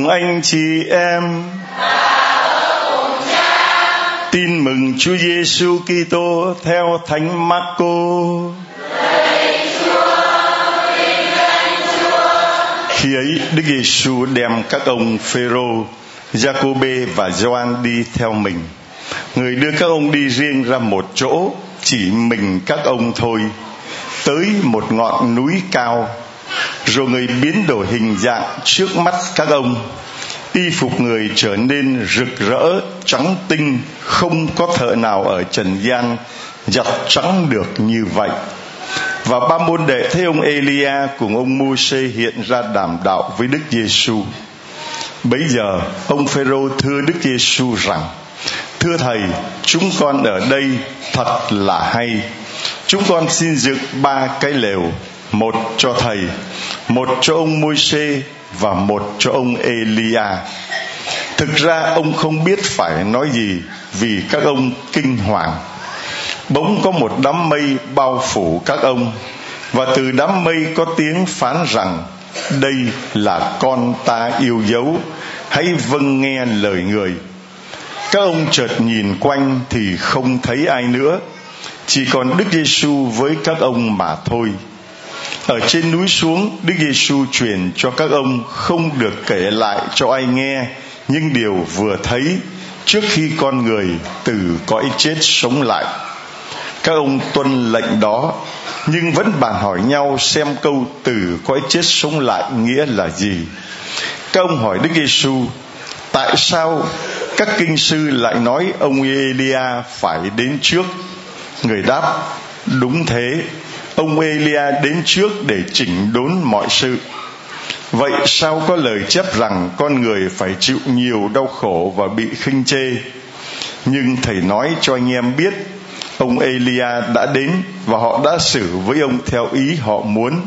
cùng anh chị em tin mừng Chúa Giêsu Kitô theo Thánh Marco. Khi ấy Đức Giêsu đem các ông Phêrô, Giacôbê và Gioan đi theo mình. Người đưa các ông đi riêng ra một chỗ, chỉ mình các ông thôi, tới một ngọn núi cao. Rồi người biến đổi hình dạng trước mắt các ông y phục người trở nên rực rỡ trắng tinh không có thợ nào ở trần gian giặt trắng được như vậy và ba môn đệ thấy ông Elia cùng ông Môsê hiện ra đàm đạo với Đức Giêsu. Bấy giờ ông Phêrô thưa Đức Giêsu rằng: Thưa thầy, chúng con ở đây thật là hay. Chúng con xin dựng ba cái lều, một cho thầy, một cho ông Môsê và một cho ông Elia. Thực ra ông không biết phải nói gì vì các ông kinh hoàng. Bỗng có một đám mây bao phủ các ông, và từ đám mây có tiếng phán rằng, đây là con ta yêu dấu, hãy vâng nghe lời người các ông chợt nhìn quanh thì không thấy ai nữa, chỉ còn đức giêsu với các ông mà thôi ở trên núi xuống, đức giêsu truyền cho các ông không được kể lại cho ai nghe, nhưng điều vừa thấy, trước khi con người từ cõi chết sống lại. Các ông tuân lệnh đó, nhưng vẫn bàn hỏi nhau xem câu từ cõi chết sống lại nghĩa là gì. Các ông hỏi đức giêsu tại sao các kinh sư lại nói ông elia phải đến trước? Người đáp, đúng thế ông elia đến trước để chỉnh đốn mọi sự. Vậy sao có lời chép rằng con người phải chịu nhiều đau khổ và bị khinh chê? Nhưng thầy nói cho anh em biết, ông elia đã đến và họ đã xử với ông theo ý họ muốn,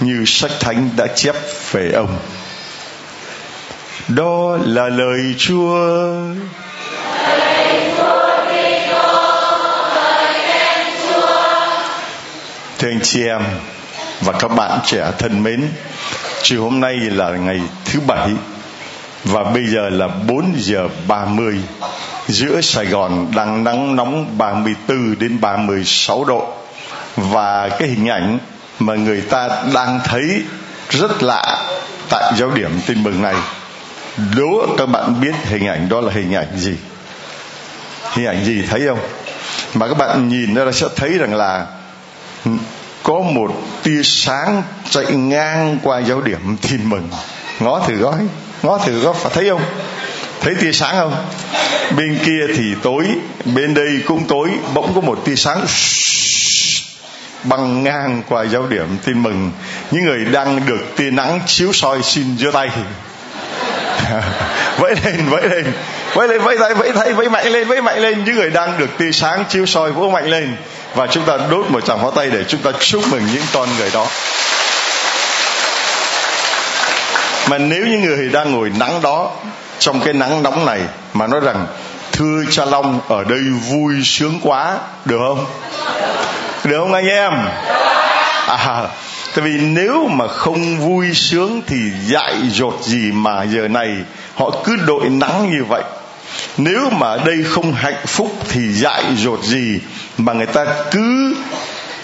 như sách thánh đã chép về ông. Đó là lời chúa. Thưa anh chị em và các bạn trẻ thân mến, chiều hôm nay là ngày thứ bảy và bây giờ là 4 giờ 30 giữa Sài Gòn đang nắng nóng 34 đến 36 độ. Và cái hình ảnh mà người ta đang thấy rất lạ tại giáo điểm tin mừng này. Đố các bạn biết hình ảnh đó là hình ảnh gì? Hình ảnh gì thấy không? Mà các bạn nhìn ra sẽ thấy rằng là có một tia sáng chạy ngang qua giáo điểm tin mừng. Ngó thử gói, ngó thử gói phải thấy không? Thấy tia sáng không? Bên kia thì tối, bên đây cũng tối. Bỗng có một tia sáng băng ngang qua giáo điểm tin mừng. Những người đang được tia nắng chiếu soi xin giơ tay. Vẫy lên vẫy lên. Vẫy lên, vẫy tay vẫy tay, vẫy mạnh lên, vẫy mạnh lên. Những người đang được tia sáng chiếu soi vỗ mạnh lên và chúng ta đốt một tràng hoa tay để chúng ta chúc mừng những con người đó. Mà nếu những người đang ngồi nắng đó, trong cái nắng nóng này, mà nói rằng, thưa cha long, ở đây vui sướng quá được không? Được không anh em? À tại vì nếu mà không vui sướng thì dại dột gì mà giờ này họ cứ đội nắng như vậy nếu mà đây không hạnh phúc thì dại dột gì mà người ta cứ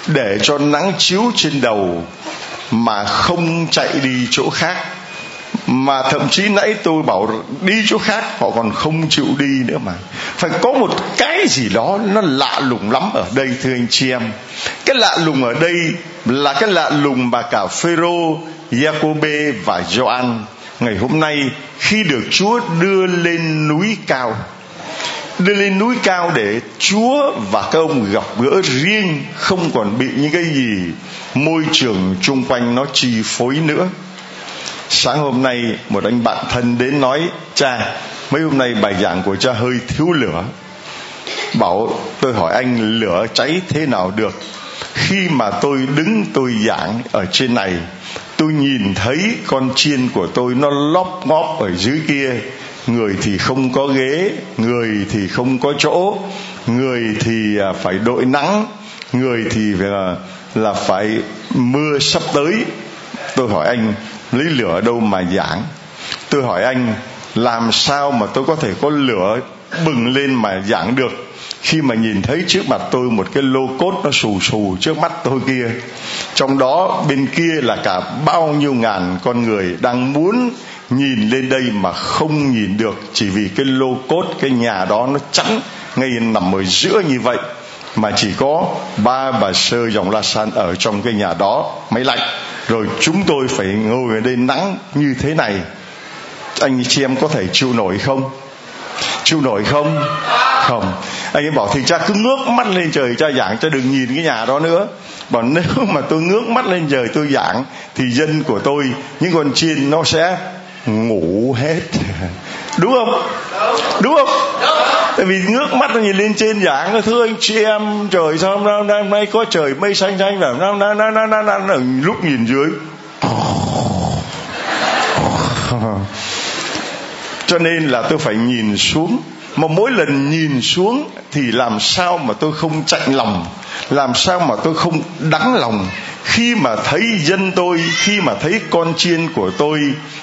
để cho nắng chiếu trên đầu mà không chạy đi chỗ khác. Mà thậm chí nãy tôi bảo đi chỗ khác họ còn không chịu đi nữa mà. Phải có một cái gì đó nó lạ lùng lắm ở đây thưa anh chị em. Cái lạ lùng ở đây là cái lạ lùng mà cả Phêrô, Giacôbê và Gioan ngày hôm nay, khi được Chúa đưa lên núi cao, đưa lên núi cao để Chúa và các ông gặp gỡ riêng, không còn bị những cái gì môi trường chung quanh nó chi phối nữa. Sáng hôm nay, một anh bạn thân đến nói, cha, mấy hôm nay bài giảng của cha hơi thiếu lửa. Bảo, tôi hỏi anh, lửa cháy thế nào được? Khi mà tôi đứng tôi giảng ở trên này tôi nhìn thấy con chiên của tôi nó lóp ngóp ở dưới kia. Người thì không có ghế người thì không có chỗ người thì à, phải đội nắng người thì là, là phải mưa sắp tới. Tôi hỏi anh lấy lửa đâu mà giảng? Tôi hỏi anh làm sao mà tôi có thể có lửa bừng lên mà giảng được? Khi mà nhìn thấy trước mặt tôi một cái lô cốt nó xù xù trước mắt tôi kia, trong đó bên kia là cả bao nhiêu ngàn con người đang muốn nhìn lên đây mà không nhìn được, chỉ vì cái lô cốt, cái nhà đó nó chắn ngay nằm ở giữa như vậy, mà chỉ có ba bà sơ dòng la san ở trong cái nhà đó máy lạnh. Rồi chúng tôi phải ngồi ở đây nắng như thế này. Anh chị em có thể chịu nổi không? Chịu nổi không? Không. Anh ấy bảo thì cha cứ ngước mắt lên trời cha giảng cha đừng nhìn cái nhà đó nữa. Bảo nếu mà tôi ngước mắt lên trời tôi giảng thì dân của tôi những con chiên nó sẽ ngủ hết. Đúng không? Đúng không? Tại vì ngước mắt nó nhìn lên trên giảng thưa anh chị em trời sao hôm nay, nay có trời mây xanh xanh và năm năm năm năm năm lúc nhìn dưới. Cho nên là tôi phải nhìn xuống mà mỗi lần nhìn xuống thì làm sao mà tôi không chạnh lòng? Làm sao mà tôi không đắng lòng? Khi mà thấy dân tôi, khi mà thấy con chiên của tôi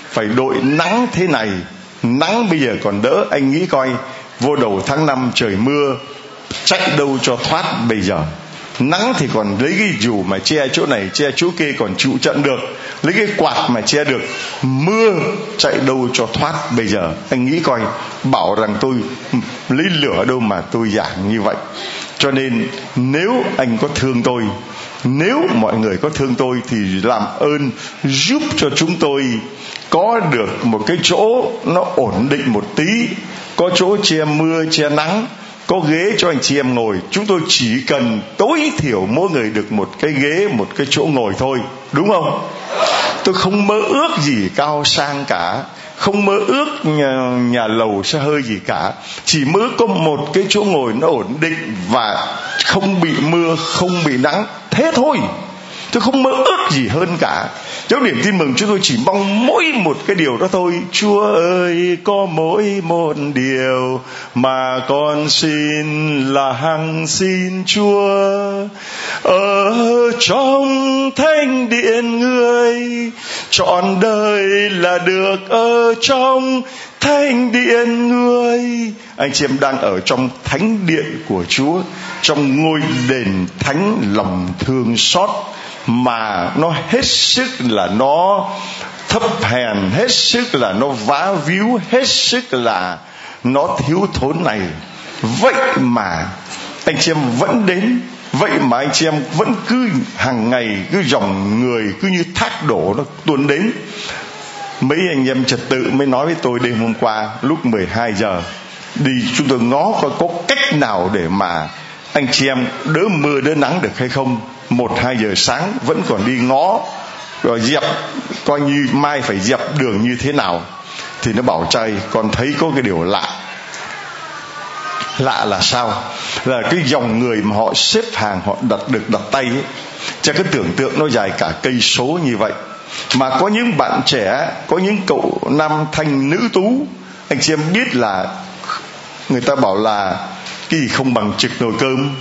phải đội nắng thế này, nắng bây giờ còn đỡ, anh nghĩ coi, vô đầu tháng năm trời mưa, chạy đâu cho thoát bây giờ? Nắng thì còn lấy cái dù mà che chỗ này, che chỗ kia còn chịu trận được lấy cái quạt mà che được, mưa chạy đâu cho thoát. Bây giờ anh nghĩ coi, bảo rằng tôi lấy lửa đâu mà tôi giảng như vậy. Cho nên nếu anh có thương tôi, nếu mọi người có thương tôi thì làm ơn giúp cho chúng tôi có được một cái chỗ nó ổn định một tí, có chỗ che mưa, che nắng có ghế cho anh chị em ngồi. Chúng tôi chỉ cần tối thiểu mỗi người được một cái ghế một cái chỗ ngồi thôi. Đúng không? Tôi không mơ ước gì cao sang cả. Không mơ ước nhà, nhà lầu xe hơi gì cả. Chỉ mơ có một cái chỗ ngồi nó ổn định và không bị mưa không bị nắng. Thế thôi tôi không mơ ước gì hơn cả. Trong điểm tin mừng chúng tôi chỉ mong mỗi một cái điều đó thôi. Chúa ơi, có mỗi một điều mà con xin là hằng xin chúa. Ở trong thánh điện người trọn đời là được ở trong thánh điện người anh chị em đang ở trong thánh điện của chúa, trong ngôi đền thánh lòng thương xót mà nó hết sức là nó thấp hèn, hết sức là nó vá víu, hết sức là nó thiếu thốn này. Vậy mà anh chị em vẫn đến, vậy mà anh chị em vẫn cứ hàng ngày, cứ dòng người, cứ như thác đổ nó tuôn đến. Mấy anh em trật tự mới nói với tôi đêm hôm qua, lúc 12 giờ, đi chúng tôi ngó coi có cách nào để mà anh chị em đỡ mưa đỡ nắng được hay không một, hai giờ sáng vẫn còn đi ngó, rồi dẹp, coi như mai phải dẹp đường như thế nào. Thì nó bảo, trai, con thấy có cái điều lạ. Lạ là sao? Là cái dòng người mà họ xếp hàng, họ đặt được đặt tay ấy. Cho cái tưởng tượng nó dài cả cây số như vậy. Mà có những bạn trẻ, có những cậu nam thanh nữ tú, anh chị em biết là người ta bảo là cái gì không bằng trực nồi cơm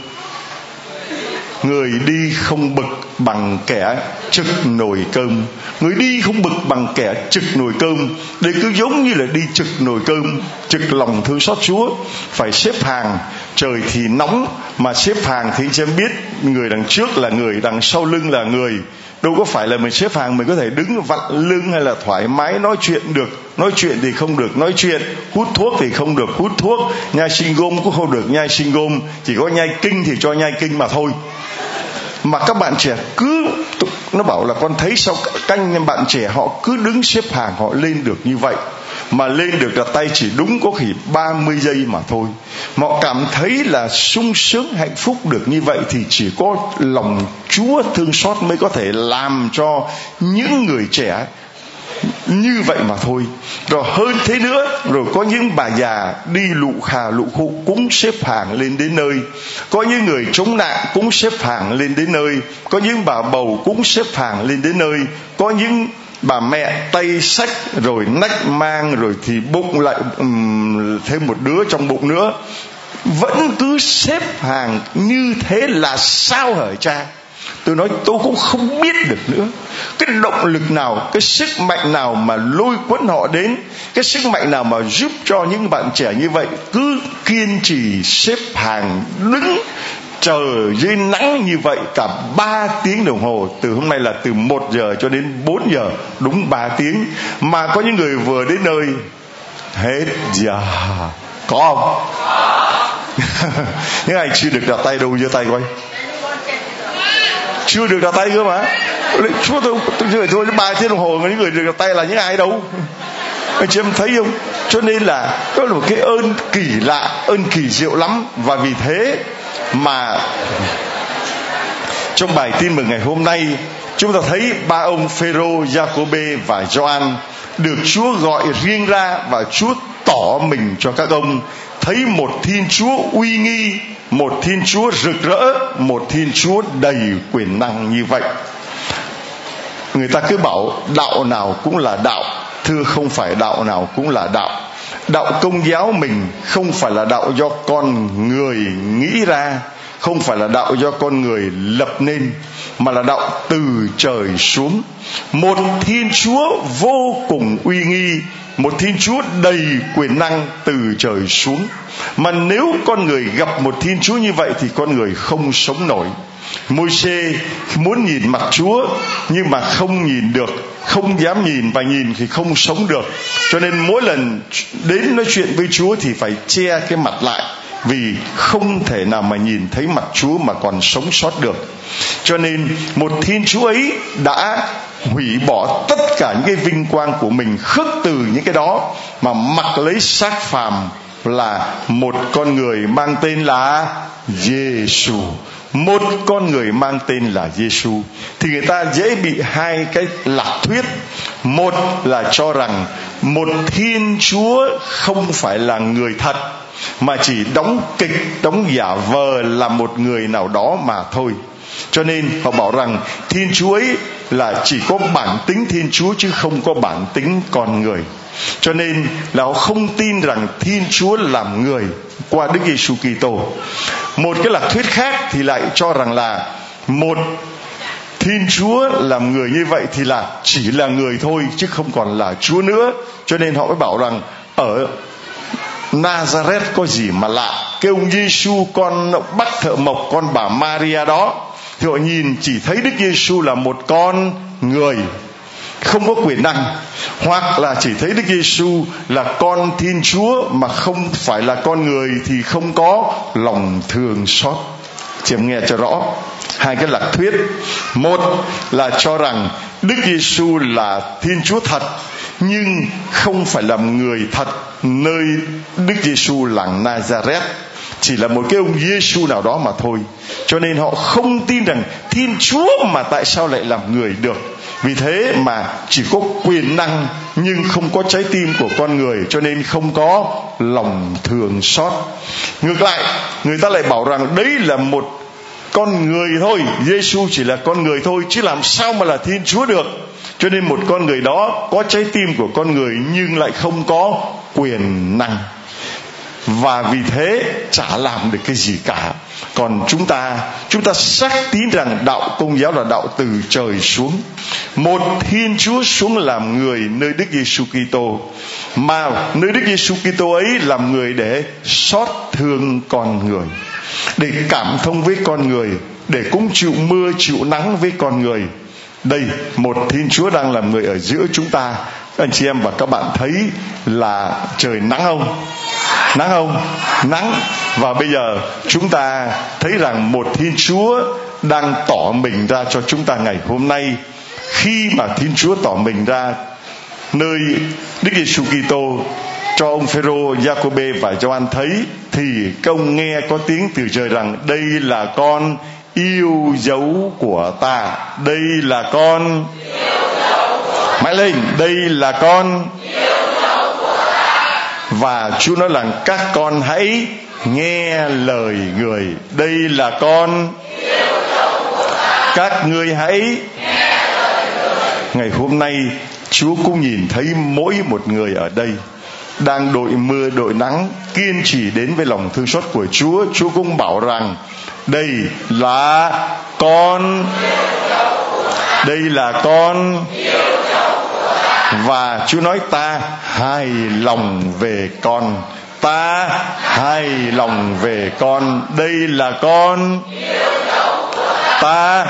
người đi không bực bằng kẻ trực nồi cơm. Người đi không bực bằng kẻ trực nồi cơm. Đây cứ giống như là đi trực nồi cơm trực lòng thương xót chúa. Phải xếp hàng, trời thì nóng, mà xếp hàng thì xem em biết người đằng trước là người, đằng sau lưng là người. Đâu có phải là mình xếp hàng mình có thể đứng vặn lưng hay là thoải mái nói chuyện được. Nói chuyện thì không được nói chuyện, hút thuốc thì không được hút thuốc. Nhai sinh gôm cũng không được nhai sinh gôm, chỉ có nhai kinh thì cho nhai kinh mà thôi mà các bạn trẻ cứ nó bảo là con thấy sao canh bạn trẻ họ cứ đứng xếp hàng, họ lên được như vậy. Mà lên được là tay chỉ đúng có khi 30 giây mà thôi. Mà họ cảm thấy là sung sướng, hạnh phúc được như vậy thì chỉ có lòng Chúa thương xót mới có thể làm cho những người trẻ như vậy mà thôi. Rồi hơn thế nữa rồi có những bà già đi lụ khà lụ khụ cũng xếp hàng lên đến nơi. Có những người chống nạn cũng xếp hàng lên đến nơi. Có những bà bầu cũng xếp hàng lên đến nơi. Có những bà mẹ tay sách rồi nách mang rồi thì bụng lại um, thêm một đứa trong bụng nữa. Vẫn cứ xếp hàng như thế là sao hở cha? Tôi nói tôi cũng không biết được nữa. Cái động lực nào, cái sức mạnh nào mà lôi cuốn họ đến, cái sức mạnh nào mà giúp cho những bạn trẻ như vậy cứ kiên trì xếp hàng đứng, chờ dưới nắng như vậy cả 3 tiếng đồng hồ, từ hôm nay là từ 1 giờ cho đến 4 giờ, đúng 3 tiếng, mà có những người vừa đến nơi, hết giờ. Có không? Những ai chưa được đặt tay đâu, giơ tay coi chưa được đặt tay cơ mà. Chúa tôi tôi chơi thôi ba tiếng đồng hồ mà những người được đặt tay là những ai đâu. Anh chị em thấy không? Cho nên là đó là một cái ơn kỳ lạ ơn kỳ diệu lắm. Và vì thế mà trong bài tin mừng ngày hôm nay chúng ta thấy ba ông Phêrô, Giacôbê và Gioan được Chúa gọi riêng ra và Chúa tỏ mình cho các ông. Thấy một Thiên Chúa uy nghi, một Thiên Chúa rực rỡ, một Thiên Chúa đầy quyền năng như vậy. Người ta cứ bảo đạo nào cũng là đạo, thưa không phải đạo nào cũng là đạo. Đạo công giáo mình không phải là đạo do con người nghĩ ra, không phải là đạo do con người lập nên, mà là đạo từ trời xuống. Một thiên chúa vô cùng uy nghi, một thiên chúa đầy quyền năng từ trời xuống. Mà nếu con người gặp một thiên chúa như vậy thì con người không sống nổi. Môi xê muốn nhìn mặt chúa, nhưng mà không nhìn được, không dám nhìn và nhìn thì không sống được. Cho nên mỗi lần đến nói chuyện với chúa thì phải che cái mặt lại vì không thể nào mà nhìn thấy mặt Chúa mà còn sống sót được. Cho nên một Thiên Chúa ấy đã hủy bỏ tất cả những cái vinh quang của mình khước từ những cái đó mà mặc lấy xác phàm là một con người mang tên là Giêsu một con người mang tên là Giêsu thì người ta dễ bị hai cái lạc thuyết. Một là cho rằng một thiên chúa không phải là người thật mà chỉ đóng kịch, đóng giả vờ là một người nào đó mà thôi. Cho nên họ bảo rằng thiên chúa ấy là chỉ có bản tính thiên chúa chứ không có bản tính con người. Cho nên là họ không tin rằng thiên chúa làm người qua đức giêsu kitô. Một cái lạc thuyết khác thì lại cho rằng là một Thiên Chúa làm người như vậy thì là chỉ là người thôi chứ không còn là Chúa nữa. Cho nên họ mới bảo rằng ở Nazareth có gì mà lạ cái ông Giêsu con bắt thợ mộc, con bà Maria đó, thì họ nhìn chỉ thấy Đức Giêsu là một con người không có quyền năng, hoặc là chỉ thấy Đức Giêsu là con Thiên Chúa mà không phải là con người thì không có lòng thương xót. Chị em nghe cho rõ hai cái lạc thuyết. Một là cho rằng Đức Giêsu là Thiên Chúa thật nhưng không phải là người thật nơi Đức Giêsu làng Nazareth chỉ là một cái ông Giêsu nào đó mà thôi. Cho nên họ không tin rằng Thiên Chúa mà tại sao lại làm người được. Vì thế mà chỉ có quyền năng nhưng không có trái tim của con người cho nên không có lòng thường xót. Ngược lại, người ta lại bảo rằng đấy là một con người thôi, Giêsu chỉ là con người thôi chứ làm sao mà là Thiên Chúa được cho nên một con người đó có trái tim của con người nhưng lại không có quyền năng. Và vì thế chả làm được cái gì cả. Còn chúng ta chúng ta xác tín rằng đạo công giáo là đạo từ trời xuống. Một thiên chúa xuống làm người nơi đức giêsu kitô. Mà nơi đức giêsu kitô ấy làm người để xót thương con người, để cảm thông với con người, để cũng chịu mưa chịu nắng với con người đây một thiên chúa đang làm người ở giữa chúng ta. Anh chị em và các bạn thấy là trời nắng không? Nắng không? Nắng. Và bây giờ chúng ta thấy rằng một thiên chúa đang tỏ mình ra cho chúng ta ngày hôm nay. Khi mà thiên chúa tỏ mình ra nơi đức giêsu kitô cho ông Phêrô, Giacôbê và Gioan thấy thì công nghe có tiếng từ trời rằng đây là con yêu dấu của ta. Đây là con. Mãi lên, đây là con. Và chúa nói rằng, các con hãy nghe lời người. Đây là con. Các ngươi hãy ngày hôm nay, chúa cũng nhìn thấy mỗi một người ở đây. Đang đội mưa, đội nắng, kiên trì đến với lòng thương xót của chúa. Chúa cũng bảo rằng đây là con. Đây là con. Và Chúa nói, ta hài lòng về con. Ta hài lòng về con. Đây là con. Ta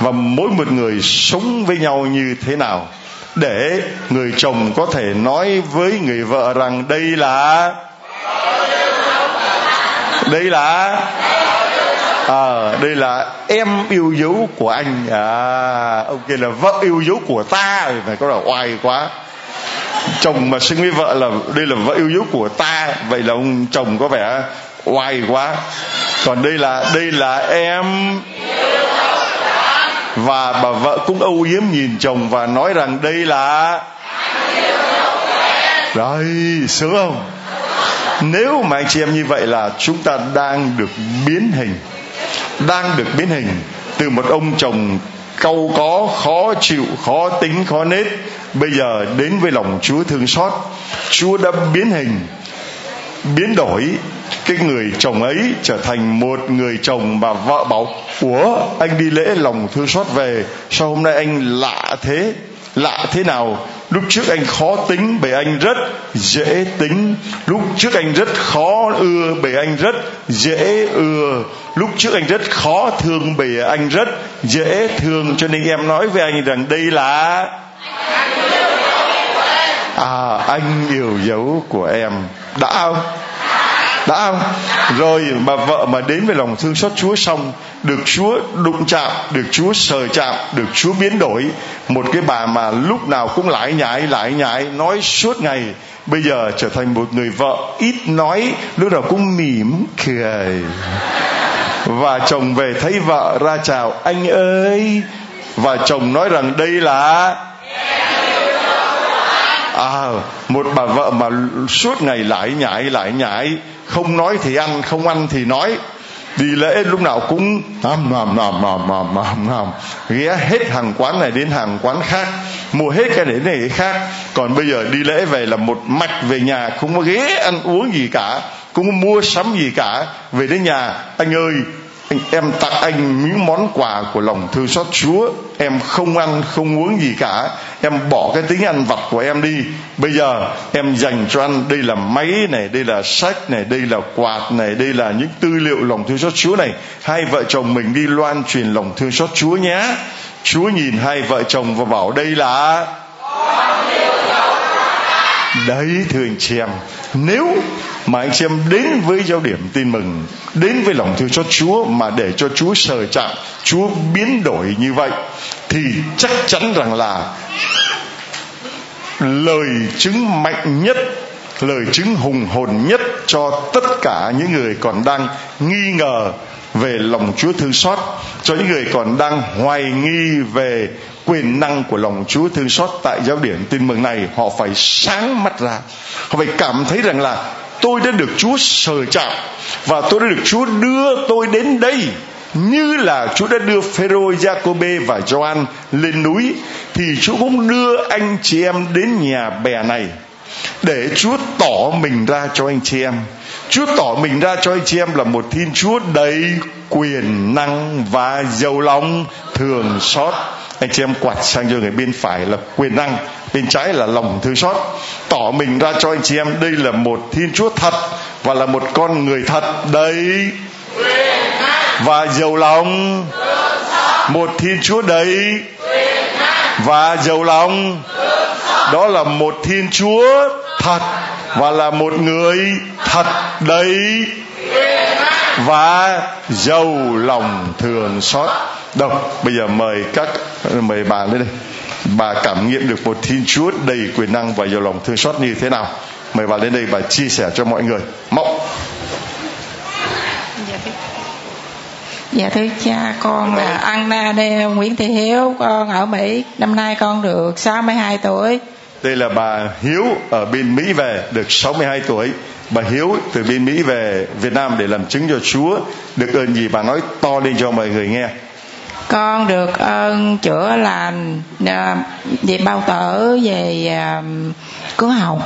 và mỗi một người sống với nhau như thế nào để người chồng có thể nói với người vợ rằng đây là đây là à, ờ, đây là em yêu dấu của anh. À ông kia là vợ yêu dấu của ta. Phải có là oai quá. Chồng mà sinh với vợ là đây là vợ yêu dấu của ta. Vậy là ông chồng có vẻ oai quá. Còn đây là đây là em. Và bà vợ cũng âu yếm nhìn chồng và nói rằng đây là đấy sướng không? Nếu mà anh chị em như vậy là chúng ta đang được biến hình, đang được biến hình từ một ông chồng câu có, khó chịu, khó tính, khó nết, bây giờ đến với lòng chúa thương xót. Chúa đã biến hình, biến đổi cái người chồng ấy trở thành một người chồng mà vợ bảo, ủa, anh đi lễ lòng thương xót về, sao hôm nay anh lạ thế? Lạ thế nào? Lúc trước anh khó tính bởi anh rất dễ tính. Lúc trước anh rất khó ưa bởi anh rất dễ ưa. Lúc trước anh rất khó thương bởi anh rất dễ thương. Cho nên em nói với anh rằng đây là à anh yêu dấu của em. Đã không? Đã. Không rồi mà vợ mà đến với lòng thương xót chúa xong, được chúa đụng chạm, được chúa sờ chạm, được chúa biến đổi, một cái bà mà lúc nào cũng lải nhải lải nhải, nói suốt ngày, bây giờ trở thành một người vợ ít nói, lúc nào cũng mỉm cười. Và chồng về thấy vợ ra chào, anh ơi! Và chồng nói rằng, đây là à một bà vợ mà suốt ngày lải nhải lải nhải không nói thì ăn, không ăn thì nói. Đi lễ lúc nào cũng nằm nằm nằm nằm nằm nằm nằm ghé hết hàng quán này đến hàng quán khác, mua hết cái đấy này cái khác. Còn bây giờ đi lễ về là một mạch về nhà, không có ghé ăn uống gì cả cũng mua sắm gì cả. Về đến nhà, anh ơi em tặng anh miếng món quà của lòng thương xót Chúa. Em không ăn, không uống gì cả. Em bỏ cái tính ăn vặt của em đi. Bây giờ em dành cho anh. Đây là máy này, đây là sách này, đây là quạt này, đây là những tư liệu lòng thương xót Chúa này. Hai vợ chồng mình đi loan truyền lòng thương xót Chúa nhé. Chúa nhìn hai vợ chồng và bảo đây là đấy, thưa anh chị em, nếu mà anh chị em đến với giao điểm tin mừng, đến với lòng thương cho Chúa mà để cho Chúa sờ chạm, Chúa biến đổi như vậy, thì chắc chắn rằng là lời chứng mạnh nhất, lời chứng hùng hồn nhất cho tất cả những người còn đang nghi ngờ về lòng Chúa thương xót, cho những người còn đang hoài nghi về quyền năng của lòng Chúa thương xót tại giáo điển tin mừng này, họ phải sáng mắt ra. Họ phải cảm thấy rằng là tôi đã được Chúa sờ chạm và tôi đã được Chúa đưa tôi đến đây như là Chúa đã đưa Phêrô, Giacôbê và Gioan lên núi thì Chúa cũng đưa anh chị em đến nhà bè này để Chúa tỏ mình ra cho anh chị em. Chúa tỏ mình ra cho anh chị em là một Thiên Chúa đầy quyền năng và giàu lòng thường xót. Anh chị em quạt sang cho người bên phải là quyền năng, bên trái là lòng thương xót. Tỏ mình ra cho anh chị em, đây là một Thiên Chúa thật và là một con người thật. Đấy và giàu lòng. Một thiên chúa đấy và giàu lòng. Đó là một thiên chúa thật và là một người thật đấy và giàu lòng thường xót. Đâu, bây giờ mời các, mời bà lên đây bà cảm nghiệm được một thiên chúa đầy quyền năng và giàu lòng thương xót như thế nào? Mời bà lên đây bà chia sẻ cho mọi người. Mộng. Dạ thưa. Cha con là Anna Đê Nguyễn Thị Hiếu. Con ở Mỹ Năm nay con được 62 tuổi. Đây là bà Hiếu ở bên Mỹ về được 62 tuổi. Bà Hiếu từ bên Mỹ về Việt Nam để làm chứng cho Chúa. Được ơn gì bà nói to lên cho mọi người nghe con được ơn chữa lành à, Về bao tử Về à, cứu hồng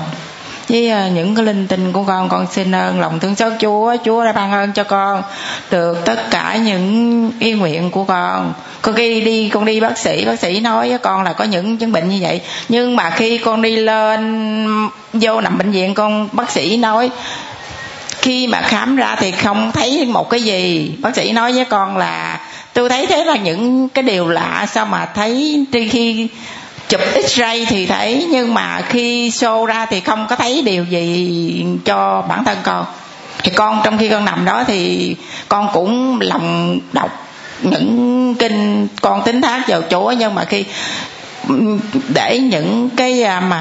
với à, những cái linh tinh của con con xin ơn lòng thương xót chúa. Chúa đã ban ơn cho con được tất cả những ý nguyện của con. Con khi đi, con đi bác sĩ bác sĩ nói với con là có những chứng bệnh như vậy. Nhưng mà khi con đi lên vô nằm bệnh viện, con bác sĩ nói, khi mà khám ra thì không thấy một cái gì. Bác sĩ nói với con là tôi thấy thế là những cái điều lạ, sao mà thấy khi chụp x-ray thì thấy, nhưng mà khi show ra thì không có thấy điều gì cho bản thân con. Thì con, trong khi con nằm đó thì con cũng lòng đọc những kinh, con tính thác vào chúa nhưng mà khi, để những cái à, mà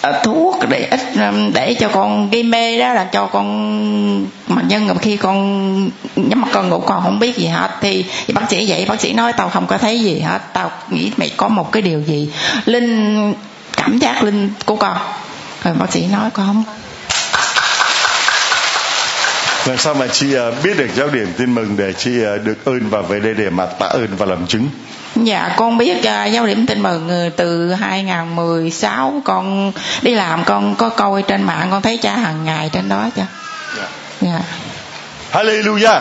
Ờ, thuốc để ít ờ, để cho con gây mê đó là cho con mà nhân khi con nhắm mắt con ngủ con không biết gì hết. Thì, thì bác sĩ vậy bác sĩ nói tao không có thấy gì hết. Tao nghĩ mày có một cái điều gì linh cảm giác linh của con. Rồi bác sĩ nói con không? Làm sao mà chị ờ, biết được giáo điểm tin mừng để chị được ơn và về đây để mà tạ ơn và làm chứng? Dạ con biết uh, giáo điểm tin mừng ờ, từ 2016 con đi làm con có coi trên mạng con thấy cha hàng ngày trên đó cha. Dạ. dạ. Hallelujah.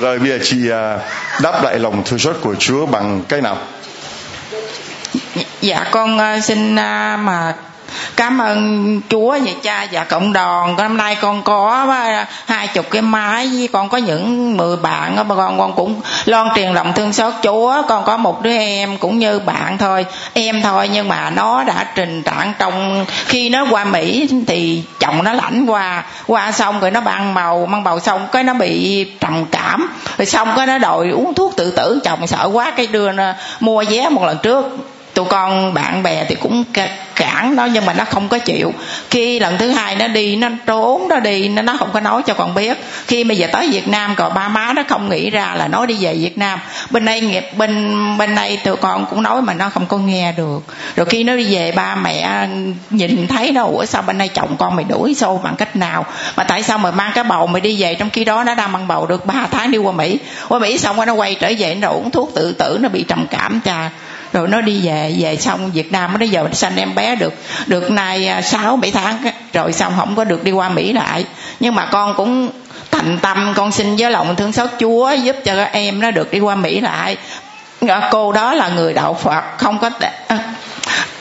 Rồi bây giờ chị uh, đáp lại lòng thương xót của Chúa bằng cách nào? Dạ con uh, xin mà cảm ơn chúa và cha và cộng đoàn. Năm nay con có hai chục cái máy với con có những mười bạn đó, con con cũng loan truyền lòng thương xót chúa. Con có một đứa em cũng như bạn thôi em thôi nhưng mà nó đã trình trạng trong khi nó qua mỹ thì chồng nó lãnh qua qua xong rồi nó ban bầu mang bầu xong cái nó bị trầm cảm. Rồi xong cái nó đòi uống thuốc tự tử chồng sợ quá cái đưa nó mua vé một lần trước tụi con, bạn bè thì cũng cản nó nhưng mà nó không có chịu. Khi lần thứ hai nó đi, nó trốn nó đi, nó nó không có nói cho con biết. Khi mà về tới việt nam còn ba má nó không nghĩ ra là nó đi về việt nam. Bên đây nghiệp, bên bên đây tụi con cũng nói mà nó không có nghe được. Rồi khi nó đi về, ba mẹ nhìn thấy nó, ủa, sao bên đây chồng con mày đuổi xô bằng cách nào? Mà tại sao mày mang cái bầu mày đi về trong khi đó nó đang mang bầu được ba tháng đi qua mỹ? Qua mỹ xong rồi nó quay trở về, nó uống thuốc tự tử, nó bị trầm cảm, cha rồi nó đi về về xong Việt Nam, nó giờ sanh em bé được được nay à, sáu, bảy tháng rồi xong không có được đi qua Mỹ lại. Nhưng mà con cũng thành tâm, con xin với lòng thương xót Chúa, giúp cho em nó được đi qua Mỹ lại. Ờ, cô đó là người đạo Phật, không có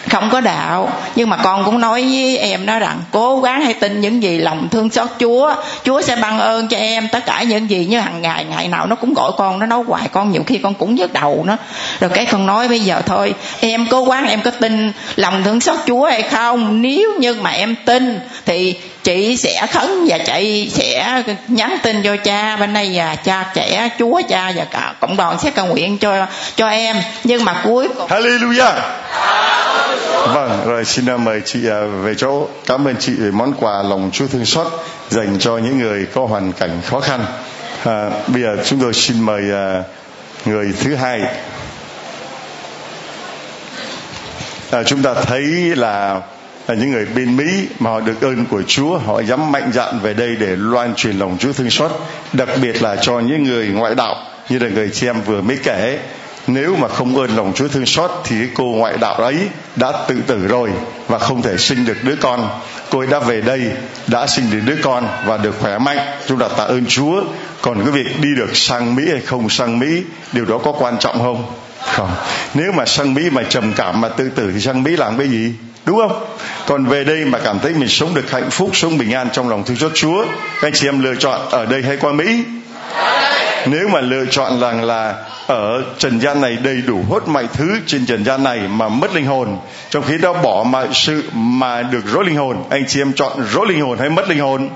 không có đạo. Nhưng mà con cũng nói với em đó rằng, cố gắng hay tin những gì lòng thương xót chúa. Chúa sẽ ban ơn cho em tất cả những gì như hàng ngày ngày nào nó cũng gọi con, nó nói hoài con, nhiều khi con cũng nhức đầu nó rồi cái con nói bây giờ thôi, em cố gắng, em có tin lòng thương xót chúa hay không? Nếu như mà em tin, thì chị sẽ khấn và chị sẽ nhắn tin cho cha. Bên đây và cha trẻ, chúa cha và cả cộng đoàn sẽ cầu nguyện cho cho em. Nhưng mà cuối cùng Hallelujah vâng rồi xin à, mời chị à, về chỗ. Cảm ơn chị về món quà lòng chúa thương xót dành cho những người có hoàn cảnh khó khăn. À, bây giờ chúng tôi xin mời à, người thứ hai. À, chúng ta thấy là là những người bên Mỹ mà họ được ơn của Chúa họ dám mạnh dạn về đây để loan truyền lòng Chúa thương xót đặc biệt là cho những người ngoại đạo như là người chị em vừa mới kể nếu mà không ơn lòng Chúa thương xót thì cái cô ngoại đạo ấy đã tự tử rồi và không thể sinh được đứa con. Cô ấy đã về đây, đã sinh được đứa con và được khỏe mạnh. Chúng ta tạ ơn Chúa. Còn cái việc đi được sang Mỹ hay không sang Mỹ, điều đó có quan trọng không? Không. Nếu mà sang Mỹ mà trầm cảm mà tự tử thì sang Mỹ làm cái gì? Đúng không? Còn về đây mà cảm thấy mình sống được hạnh phúc, sống bình an trong lòng thương xót Chúa, các anh chị em lựa chọn ở đây hay qua Mỹ? Nếu mà lựa chọn rằng là ở trần gian này đầy đủ hết mọi thứ trên trần gian này mà mất linh hồn, trong khi đó bỏ mọi sự mà được rối linh hồn, anh chị em chọn rối linh hồn hay mất linh hồn?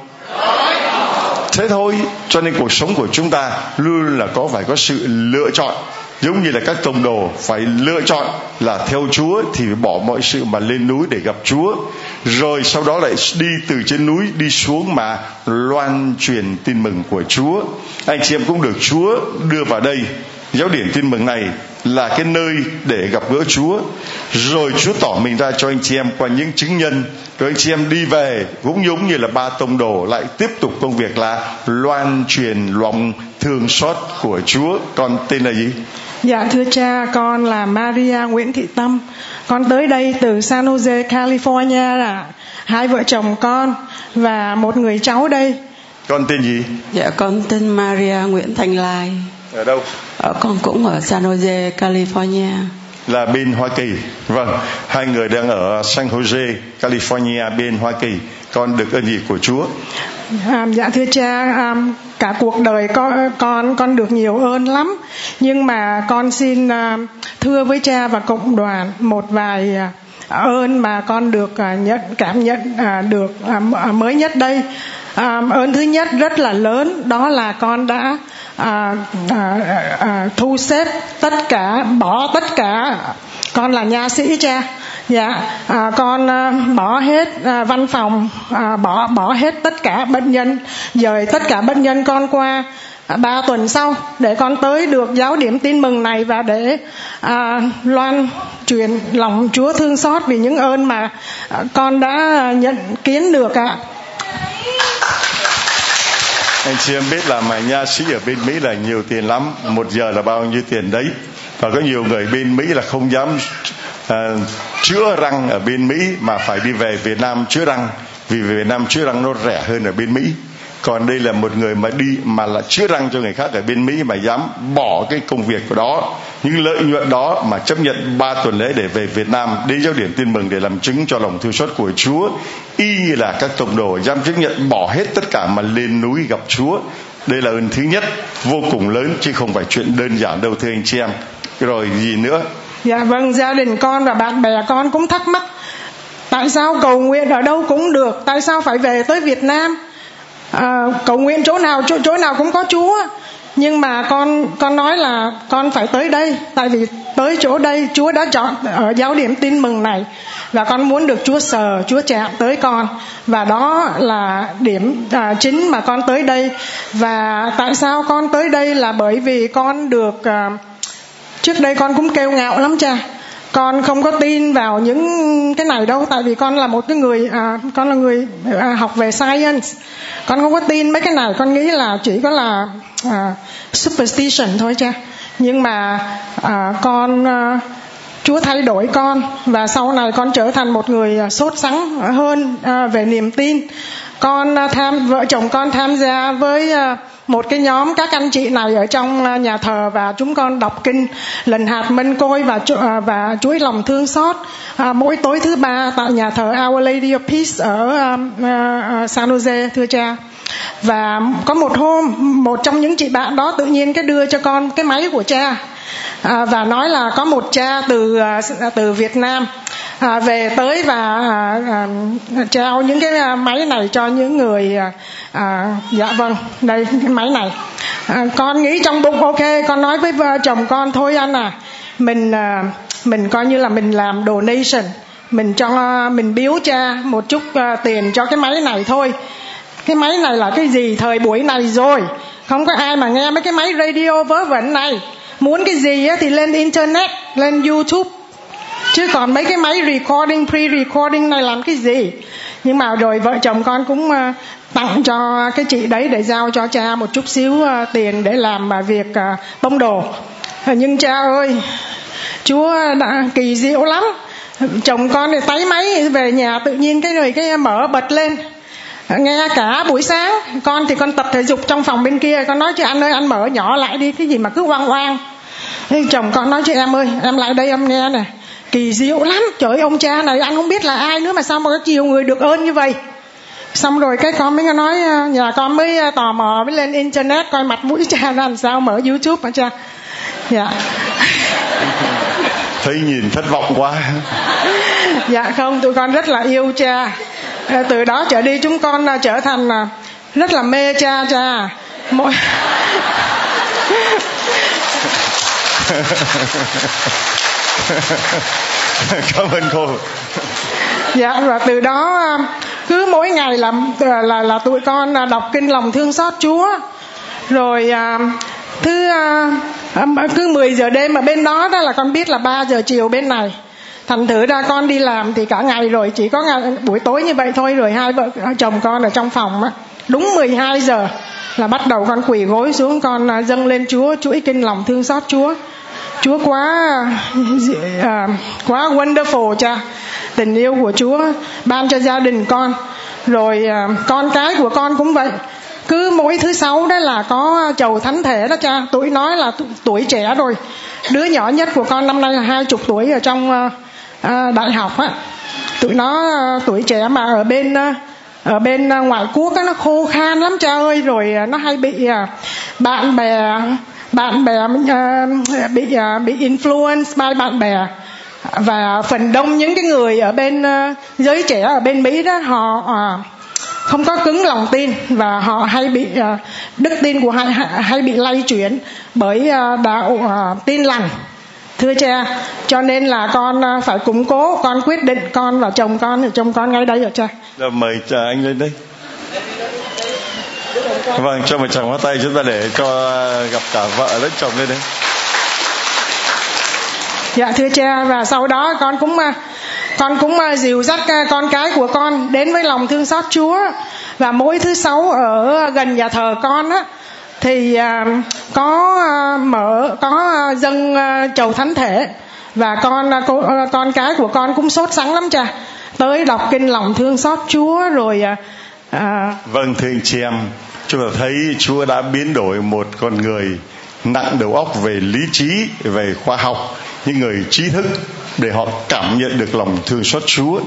Thế thôi, cho nên cuộc sống của chúng ta luôn là có phải có sự lựa chọn. Giống như là các tông đồ phải lựa chọn là theo Chúa thì bỏ mọi sự mà lên núi để gặp Chúa rồi sau đó lại đi từ trên núi đi xuống mà loan truyền tin mừng của Chúa. Anh chị em cũng được Chúa đưa vào đây. Giáo điển tin mừng này là cái nơi để gặp gỡ Chúa. Rồi Chúa tỏ mình ra cho anh chị em qua những chứng nhân. Rồi anh chị em đi về cũng giống như là ba tông đồ lại tiếp tục công việc là loan truyền lòng thương xót của Chúa. Còn tên là gì? Dạ thưa cha, con là Maria Nguyễn Thị Tâm. Con tới đây từ San Jose, California là hai vợ chồng con và một người cháu đây. Con tên gì? Dạ con tên Maria Nguyễn Thanh Lai. Ở đâu? Ở con cũng ở San Jose, California. Là bên Hoa Kỳ. Vâng, hai người đang ở San Jose, California bên Hoa Kỳ. Con được ơn gì của Chúa? À, dạ thưa cha, à, cả cuộc đời con con con được nhiều ơn lắm, nhưng mà con xin à, thưa với cha và cộng đoàn một vài à, ơn mà con được à, nhận cảm nhận được mới nhất đây. À, ơn thứ nhất rất là lớn đó là con đã à, à, à, thu xếp tất cả bỏ tất cả. Con là nha sĩ cha dạ à, con à, bỏ hết à, văn phòng à, bỏ bỏ hết tất cả bệnh nhân dời tất cả bệnh nhân con qua à, ba tuần sau để con tới được giáo điểm tin mừng này và để à, loan truyền lòng Chúa thương xót vì những ơn mà à, con đã nhận kiến được ạ. À. Anh chị em biết là mà nha sĩ ở bên Mỹ là nhiều tiền lắm, một giờ là bao nhiêu tiền đấy. Và có nhiều người bên Mỹ là không dám Ờ, uh, chữa răng ở bên Mỹ mà phải đi về Việt Nam chữa răng vì về Việt Nam chữa răng nó rẻ hơn ở bên Mỹ. Còn đây là một người mà đi mà là chữa răng cho người khác ở bên Mỹ mà dám bỏ cái công việc của đó. Những lợi nhuận đó mà chấp nhận ba tuần lễ để về Việt Nam đi giáo điểm tin mừng để làm chứng cho lòng thương xót của Chúa. Y như là các tông đồ dám chấp nhận bỏ hết tất cả mà lên núi gặp Chúa. Đây là ơn thứ nhất vô cùng lớn chứ không phải chuyện đơn giản đâu thưa anh chị em. Rồi gì nữa? Dạ vâng gia đình con và bạn bè con cũng thắc mắc tại sao cầu nguyện ở đâu cũng được tại sao phải về tới việt nam? À, cầu nguyện chỗ nào chỗ, chỗ nào cũng có chúa. Nhưng mà con con nói là con phải tới đây tại vì tới chỗ đây chúa đã chọn ở giáo điểm tin mừng này. Và con muốn được chúa sờ chúa chạm tới con. Và đó là điểm à, chính mà con tới đây. Và tại sao con tới đây là bởi vì con được à, trước đây con cũng kêu ngạo lắm cha. Con không có tin vào những cái này đâu tại vì con là một cái người à, con là người à, học về science. Con không có tin mấy cái này con nghĩ là chỉ có là à, superstition thôi cha. Nhưng mà à, con à, Chúa thay đổi con và sau này con trở thành một người à, sốt sắng hơn à, về niềm tin. Con à, tham vợ chồng con tham gia với à, một cái nhóm các anh chị này ở trong à, nhà thờ và chúng con đọc kinh lần hạt mân côi và à, và chuỗi lòng thương xót. À, mỗi tối thứ ba tại nhà thờ Our Lady of Peace ở um, uh, San Jose thưa cha. Và có một hôm một trong những chị bạn đó tự nhiên cái đưa cho con cái máy của cha à, và nói là có một cha từ à, từ Việt Nam à, về tới và à, à, trao những cái à, máy này cho những người à, à, dạ vâng đây cái máy này. À, con nghĩ trong bụng ok con nói với vợ chồng con thôi anh à mình à, mình coi như là mình làm donation mình cho mình biếu cha một chút uh, tiền cho cái máy này thôi. Cái máy này là cái gì thời buổi này rồi? Không có ai mà nghe mấy cái máy radio vớ vẩn này muốn cái gì á thì lên internet lên youtube. Chứ còn mấy cái máy recording pre-recording này làm cái gì? Nhưng mà rồi vợ chồng con cũng uh, tặng cho cái chị đấy để giao cho cha một chút xíu uh, tiền để làm uh, việc ờ, bông đồ. Nhưng cha ơi chúa đã kỳ diệu lắm. Chồng con thì tay máy về nhà tự nhiên cái người cái mở bật lên nghe cả buổi sáng con thì con tập thể dục trong phòng bên kia. Con nói cho anh ơi anh mở nhỏ lại đi cái gì mà cứ oang oang chồng con nói cho em ơi em lại đây em nghe nè. Kỳ diệu lắm. Trời ông cha này anh không biết là ai nữa mà sao mà có nhiều người được ơn như vậy? Xong rồi cái con mới nói nhà con mới tò mò mới lên internet coi mặt mũi cha ra làm sao mở youtube mà cha? Dạ. Thấy nhìn thất vọng quá. Dạ không tụi con rất là yêu cha từ đó trở đi chúng con trở thành rất là mê cha cha. Mỗi cảm ơn cô. Dạ và từ đó cứ mỗi ngày là là là, là tụi con đọc kinh lòng thương xót Chúa. Rồi à, thứ à, cứ 10 giờ đêm mà bên đó đó là con biết là 3 giờ chiều bên này thành thử ra con đi làm thì cả ngày rồi chỉ có ngày, buổi tối như vậy thôi rồi hai vợ chồng con ở trong phòng á. Đúng 12 giờ là bắt đầu con quỳ gối xuống con à, dâng lên Chúa chuỗi kinh lòng thương xót Chúa. Chúa quá à, quá wonderful cha tình yêu của Chúa ban cho gia đình con. Rồi à, con cái của con cũng vậy. Cứ mỗi thứ sáu đó là có chầu thánh thể đó cha. Tuổi nói là tuổi trẻ rồi. Đứa nhỏ nhất của con năm nay là hai chục tuổi ở trong uh, à, đại học á tụi nó ờ, tuổi trẻ mà ở bên ờ, ở bên ờ, ngoại quốc á, nó khô khan lắm cha ơi. Rồi nó hay bị bạn bè bạn bè bị bị influence by bạn bè. Và phần đông những cái người ở bên giới trẻ ở bên Mỹ đó họ không có cứng lòng tin và họ hay bị đức tin của hay hay bị lay chuyển bởi đạo tin lành thưa cha cho nên là con uh, phải củng cố con quyết định con và chồng con thì chồng con ngay đây rồi cha. Rồi mời cha anh lên đây. Vâng cho một chàng hoa tay chúng ta để cho gặp cả vợ lẫn chồng lên đây. Dạ thưa cha và sau đó con cũng con cũng dìu dắt con cái của con đến với lòng thương xót Chúa. Và mỗi thứ sáu ở gần nhà thờ con á thì à, có à, mở, có à, dâng chầu thánh thể. Và con con cái của con cũng sốt sắng lắm cha. Tới đọc kinh lòng thương xót Chúa rồi à... vâng thưa anh chị em, chúng ta thấy Chúa đã biến đổi một con người nặng đầu óc về lý trí, về khoa học, những người trí thức để họ cảm nhận được lòng thương xót Chúa.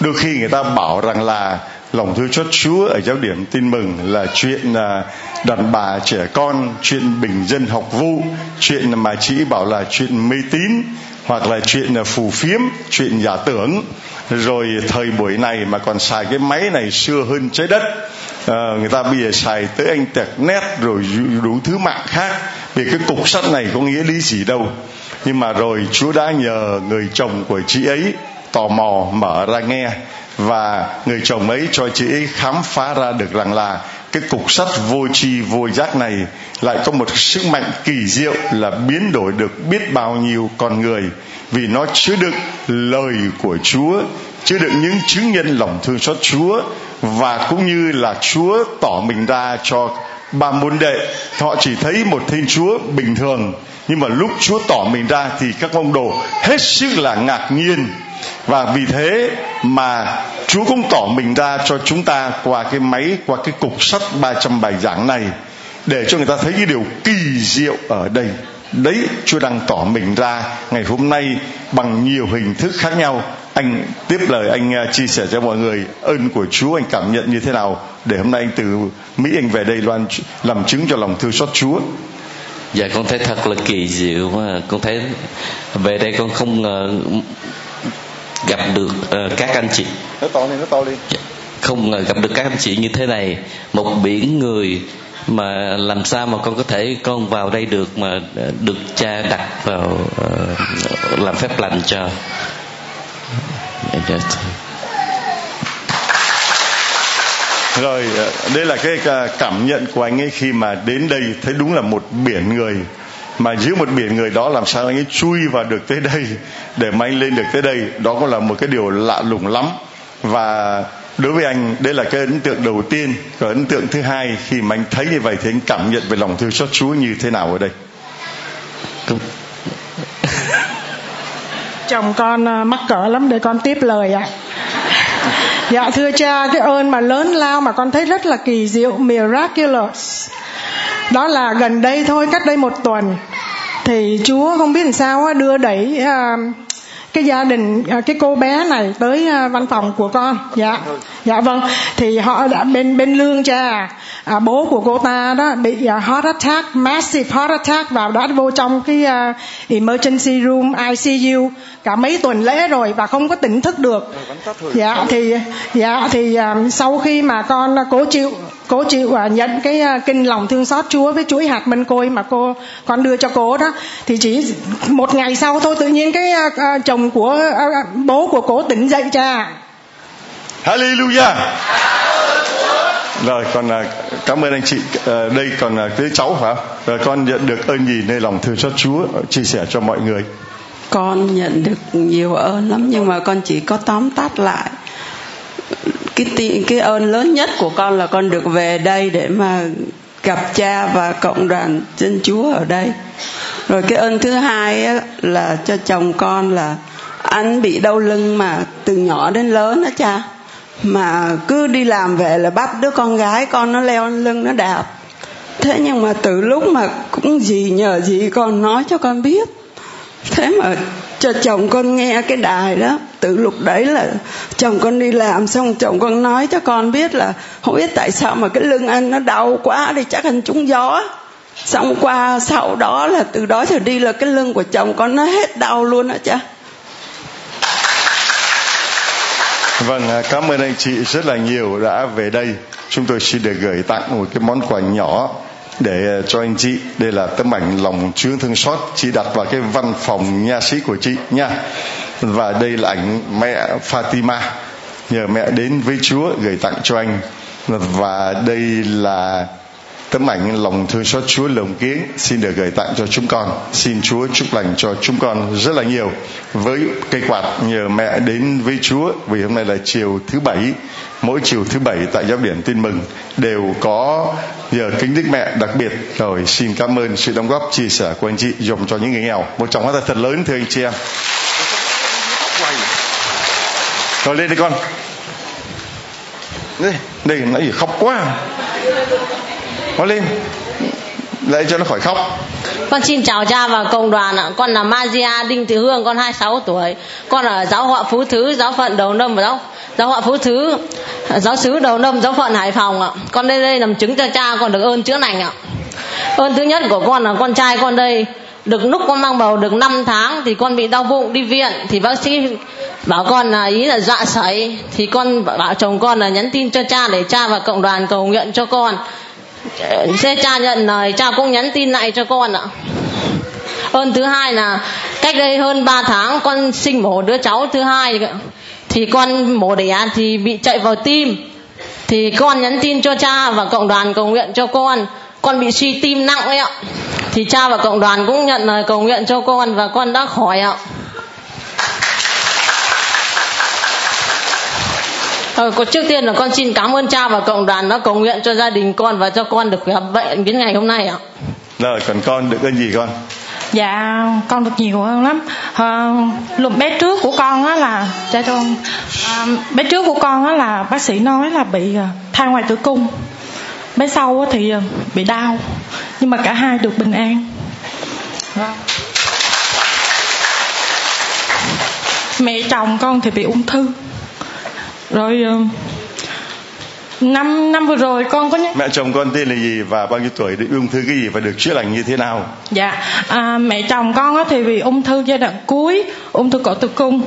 Đôi khi người ta bảo rằng là lòng thương xót Chúa ở giáo điểm tin mừng là chuyện là đàn bà trẻ con chuyện bình dân học vụ chuyện mà chị bảo là chuyện mê tín hoặc là chuyện là phù phiếm chuyện giả tưởng. Rồi thời buổi này mà còn xài cái máy này xưa hơn trái đất à, người ta bây giờ xài tới anh tẹt nét rồi đủ thứ mạng khác. Vì cái cục sắt này có nghĩa lý gì đâu. Nhưng mà rồi chúa đã nhờ người chồng của chị ấy tò mò mở ra nghe và người chồng ấy cho chị ấy khám phá ra được rằng là cái cục sắt vô tri vô giác này lại có một sức mạnh kỳ diệu là biến đổi được biết bao nhiêu con người. Vì nó chứa đựng lời của Chúa, chứa đựng những chứng nhân lòng thương xót Chúa và cũng như là Chúa tỏ mình ra cho ba môn đệ. Họ chỉ thấy một thiên Chúa bình thường, nhưng mà lúc Chúa tỏ mình ra thì các ông đồ hết sức là ngạc nhiên và vì thế mà Chúa cũng tỏ mình ra cho chúng ta qua cái máy, qua cái cục sắt 300 bài giảng này, để cho người ta thấy cái điều kỳ diệu ở đây. Đấy, Chúa đang tỏ mình ra ngày hôm nay bằng nhiều hình thức khác nhau. Anh tiếp lời anh à, chia sẻ cho mọi người ơn của Chúa, anh cảm nhận như thế nào để hôm nay anh từ Mỹ anh về đây loan làm chứng cho lòng thương xót Chúa? Dạ con thấy thật là kỳ diệu mà con thấy về đây con không ngờ gặp được uh, các anh chị. Nó to lên nó to lên dạ, không uh, gặp được các anh chị như thế này. Một biển người mà làm sao mà con có thể con vào đây được mà được cha đặt vào uh, làm phép lành cho. Dạ, rồi đây là cái cảm nhận của anh ấy khi mà đến đây thấy đúng là một biển người mà giữa một biển người đó làm sao anh ấy chui vào được tới đây, để mà anh lên được tới đây, đó cũng là một cái điều lạ lùng lắm. Và đối với anh, đây là cái ấn tượng đầu tiên. Và ấn tượng thứ hai, khi mà anh thấy như vậy thì anh cảm nhận về lòng thương xót Chúa như thế nào ở đây? Chồng con à, mắc cỡ lắm, để con tiếp lời ạ. Dạ thưa cha, cái ơn mà lớn lao mà con thấy rất là kỳ diệu, miraculous đó là gần đây thôi, cách đây một tuần. Thì chúa không biết làm sao đưa đẩy à, cái gia đình à, cái cô bé này tới à, văn phòng của con. Dạ dạ vâng. Thì họ đã bên bên lương cha à, bố của cô ta đó bị uh, heart attack massive heart attack vào đã vô trong cái uh, emergency room ICU cả mấy tuần lễ rồi và không có tỉnh thức được. Dạ thì dạ thì uh, sau khi mà con cố chịu cố chịu uh, nhận cái uh, kinh lòng thương xót Chúa với chuỗi hạt mân côi mà cô con đưa cho cô đó thì chỉ một ngày sau thôi tự nhiên cái uh, uh, chồng của uh, bố của cô tỉnh dậy cha Hallelujah rồi còn à, cảm ơn anh chị à, đây còn à, cái tới cháu hả? Rồi con nhận được ơn gì nơi lòng thương xót Chúa chia sẻ cho mọi người? Con nhận được nhiều ơn lắm nhưng mà con chỉ có tóm tắt lại. Cái cái ơn lớn nhất của con là con được về đây để mà gặp cha và cộng đoàn dân chúa ở đây. Rồi cái ơn thứ hai á, là cho chồng con là anh bị đau lưng mà từ nhỏ đến lớn đó cha mà cứ đi làm về là bắt đứa con gái, con nó leo lên lưng, nó đạp. Thế nhưng mà từ lúc mà cũng gì nhờ gì con nói cho con biết. Thế mà cho chồng con nghe cái đài đó, từ lúc đấy là chồng con đi làm xong, chồng con nói cho con biết là không biết tại sao mà cái lưng anh nó đau quá thì chắc anh trúng gió. Xong qua sau đó là từ đó trở đi là cái lưng của chồng con nó hết đau luôn đó cha Vâng, à, cảm ơn anh chị rất là nhiều đã về đây. Chúng tôi xin được gửi tặng một cái món quà nhỏ để à, cho anh chị. Đây là tấm ảnh lòng Chúa thương xót. Chị đặt vào cái văn phòng nha sĩ của chị nha. Và đây là ảnh mẹ Fatima. Nhờ mẹ đến với Chúa gửi tặng cho anh. Và đây là tấm ảnh lòng thương xót Chúa lồng kiến xin được gửi tặng cho chúng con. Xin Chúa chúc lành cho chúng con rất là nhiều. Với cây quạt nhờ mẹ đến với Chúa, vì hôm nay là chiều thứ bảy, mỗi chiều thứ bảy tại giáo điển tin mừng đều có giờ kính đức mẹ đặc biệt. Rồi xin cảm ơn sự đóng góp chia sẻ của anh chị dùng cho những người nghèo. Một trọng hóa thật lớn, thưa anh chị em. Rồi lên đi con. Đây đây nãy giờ khóc quá. Con lên. Lấy cho nó khỏi khóc. Con xin chào cha và cộng đoàn ạ. Con là Maria Đinh Thị Hương, con 26 tuổi. Con ở giáo họ Phú Thứ, giáo phận Đầu Nâm và giáo giáo họ Phú Thứ, giáo sứ Đầu Nâm, giáo phận Hải Phòng ạ. Con đây đây làm chứng cho cha, con được ơn chữa lành ạ. Ơn thứ nhất của con là con trai con đây, được lúc con mang bầu được 5 tháng thì con bị đau bụng đi viện. Thì bác sĩ bảo con là ý là dọa sẩy thì con bảo chồng con là nhắn tin cho cha để cha và cộng đoàn cầu nguyện cho con sẽ cha nhận lời, cha cũng nhắn tin lại cho con ạ. Ơn thứ hai là, cách đây hơn 3 tháng con sinh mổ đứa cháu thứ hai thì con mổ đẻ thì bị chạy vào tim. Thì con nhắn tin cho cha và cộng đoàn cầu nguyện cho con. Con bị suy tim nặng ấy ạ. Thì cha và cộng đoàn cũng nhận lời cầu nguyện cho con và con đã khỏi ạ. Ờ, trước tiên là con xin cảm ơn cha và cộng đoàn đã cầu nguyện cho gia đình con và cho con được khỏe bệnh đến ngày hôm nay ạ. Rồi, còn con được ơn gì con? Dạ, con được nhiều hơn lắm. À, lúc bé trước của con á là cha cho con à, bé trước của con á là bác sĩ nói là bị thai ngoài tử cung. Bé sau thì bị đau, nhưng mà cả hai được bình an. Mẹ chồng con thì bị ung thư rồi ờ, năm năm vừa rồi con có nhắc mẹ chồng con tên là gì và bao nhiêu tuổi bị ung thư cái gì và được chữa lành như thế nào? Dạ à, mẹ chồng con á thì bị ung thư giai đoạn cuối ung thư cổ tử cung.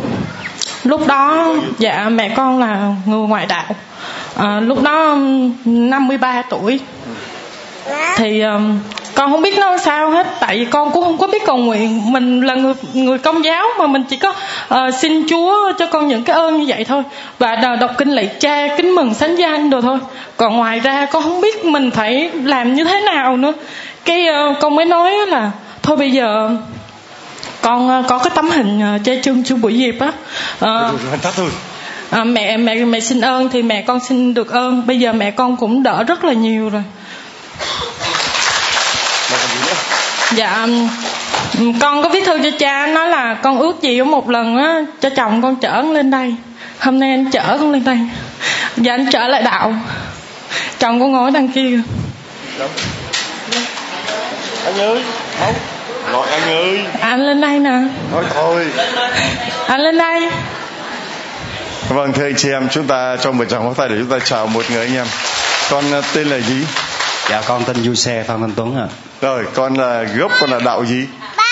Lúc đó dạ mẹ con là người ngoại đạo. À, lúc đó 53 tuổi. Thì um, con không biết nó sao hết tại vì con cũng không có biết cầu nguyện. Mình là người người công giáo mà mình chỉ có uh, xin chúa cho con những cái ơn như vậy thôi. Và đọc kinh lạy cha kính mừng sánh danh đồ thôi. Còn ngoài ra con không biết mình phải làm như thế nào nữa. Cái uh, con mới nói là thôi bây giờ con uh, có cái tấm hình uh, cha trưng chu buổi dịp á. Uh, à, mẹ mẹ mẹ xin ơn thì mẹ con xin được ơn. Bây giờ mẹ con cũng đỡ rất là nhiều rồi dạ con có viết thư cho cha nói là con ước gì ở một lần á cho chồng con chở con lên đây. Hôm nay anh chở con lên đây. Dạ anh trở lại đạo. Chồng con ngồi đằng kia. Anh ơi không gọi anh ơi. Anh lên đây nè. Nói thôi. Anh lên đây. Vâng thưa anh chị em chúng ta trong một tràng pháo tay để chúng ta chào một người anh em. Con ờ, tên là gì dạ con tên du xe phan văn tuấn ạ. À. rồi con là gốc con là đạo gì? Ba.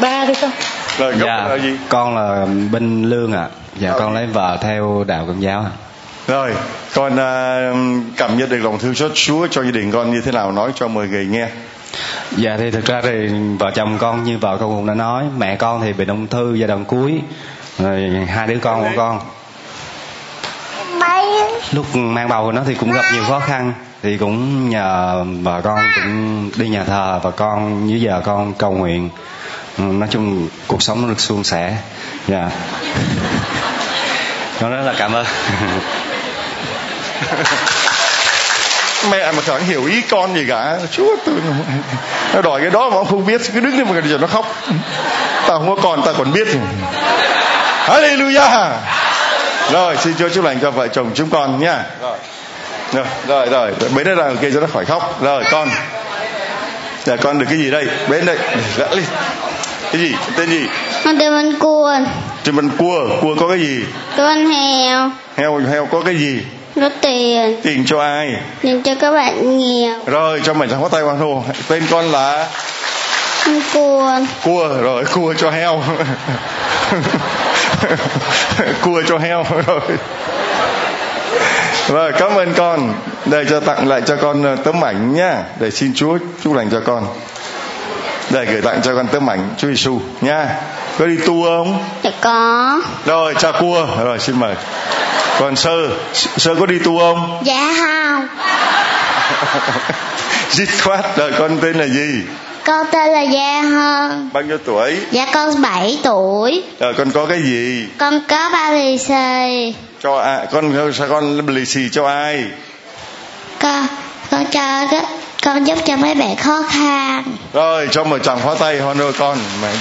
Ba đi con. Rồi gốc dạ, là gì? con là binh lương ạ. À. dạ con lấy vợ theo đạo công giáo ạ. À. rồi con uh, cảm nhận được lòng thương xót chúa cho gia đình con như thế nào? Nói cho mọi người nghe. Dạ thì thực ra thì vợ chồng con như vợ con cũng đã nói mẹ con thì bị ung thư giai đoạn cuối. Rồi hai đứa con của con lúc mang bầu nó thì cũng gặp nhiều khó khăn. Thì cũng nhờ bà con cũng đi nhà thờ và con như giờ con cầu nguyện. Ừ, nói chung cuộc sống nó được suôn sẻ. Dạ. Con rất là cảm ơn. Mẹ mà chẳng hiểu ý con gì cả. Chúa tôi nó đòi cái đó mà ông không biết, cứ đứng lên mà giờ nó khóc. Tao không có con tao còn biết. Hallelujah! Rồi xin chúa chúc lành cho vợ chồng chúng con nha rồi. Rồi. Rồi rồi. Bế nó ra kia cho nó khỏi khóc. Rồi con. Dạ con được cái gì đây? Bế đây. Gã lên. Cái gì? Tên gì? Con tên Văn Cuồn. Trên bên cua cua có cái gì? Con heo heo heo có cái gì? Có tiền. Tiền cho ai? Dành cho các bạn nghèo. Rồi cho mình có tay hoàng hồ tên con là? Cuồn. Cua. Rồi cua cho heo cua cho heo rồi. Rồi cảm ơn con đây cho tặng lại cho con ờ, tấm ảnh nhá. Để xin chúa chúc lành cho con. Đây gửi tặng cho con tấm ảnh chúa giêsu nha có đi tu không? Dạ có. Rồi cha cua. Rồi xin mời. Còn sơ sơ có đi tu không? Dạ không. Dứt khoát rồi con tên là gì con tên là Gia Hơn bao nhiêu tuổi? Dạ con 7 tuổi. Rồi con có cái gì? Con có ba lì xì. Cho ai con sao con lì xì cho ai? Con con cho cái con giúp cho mấy bạn khó khăn. Rồi cho một chàng pháo tay hon ơi con. Mày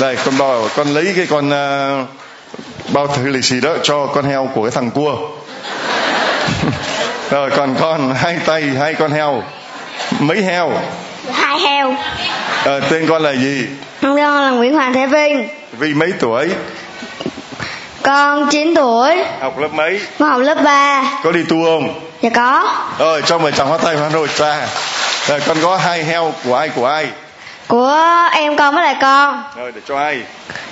đây con bao con lấy cái con uh, bao thử lì xì đó cho con heo của cái thằng cua. Rồi còn con hai tay hai con heo. Mấy heo hai heo. Ờ, tên con là gì? Con là Nguyễn Hoàng Thế Vinh. Vì mấy tuổi? Con 9 tuổi. Học lớp mấy? Con học lớp 3 có đi tu không? Dạ có. Rồi cho mời chàng pháo tay hoan rồi cha rồi con có hai heo của ai của ai? Của em con với lại con. Rồi để cho ai?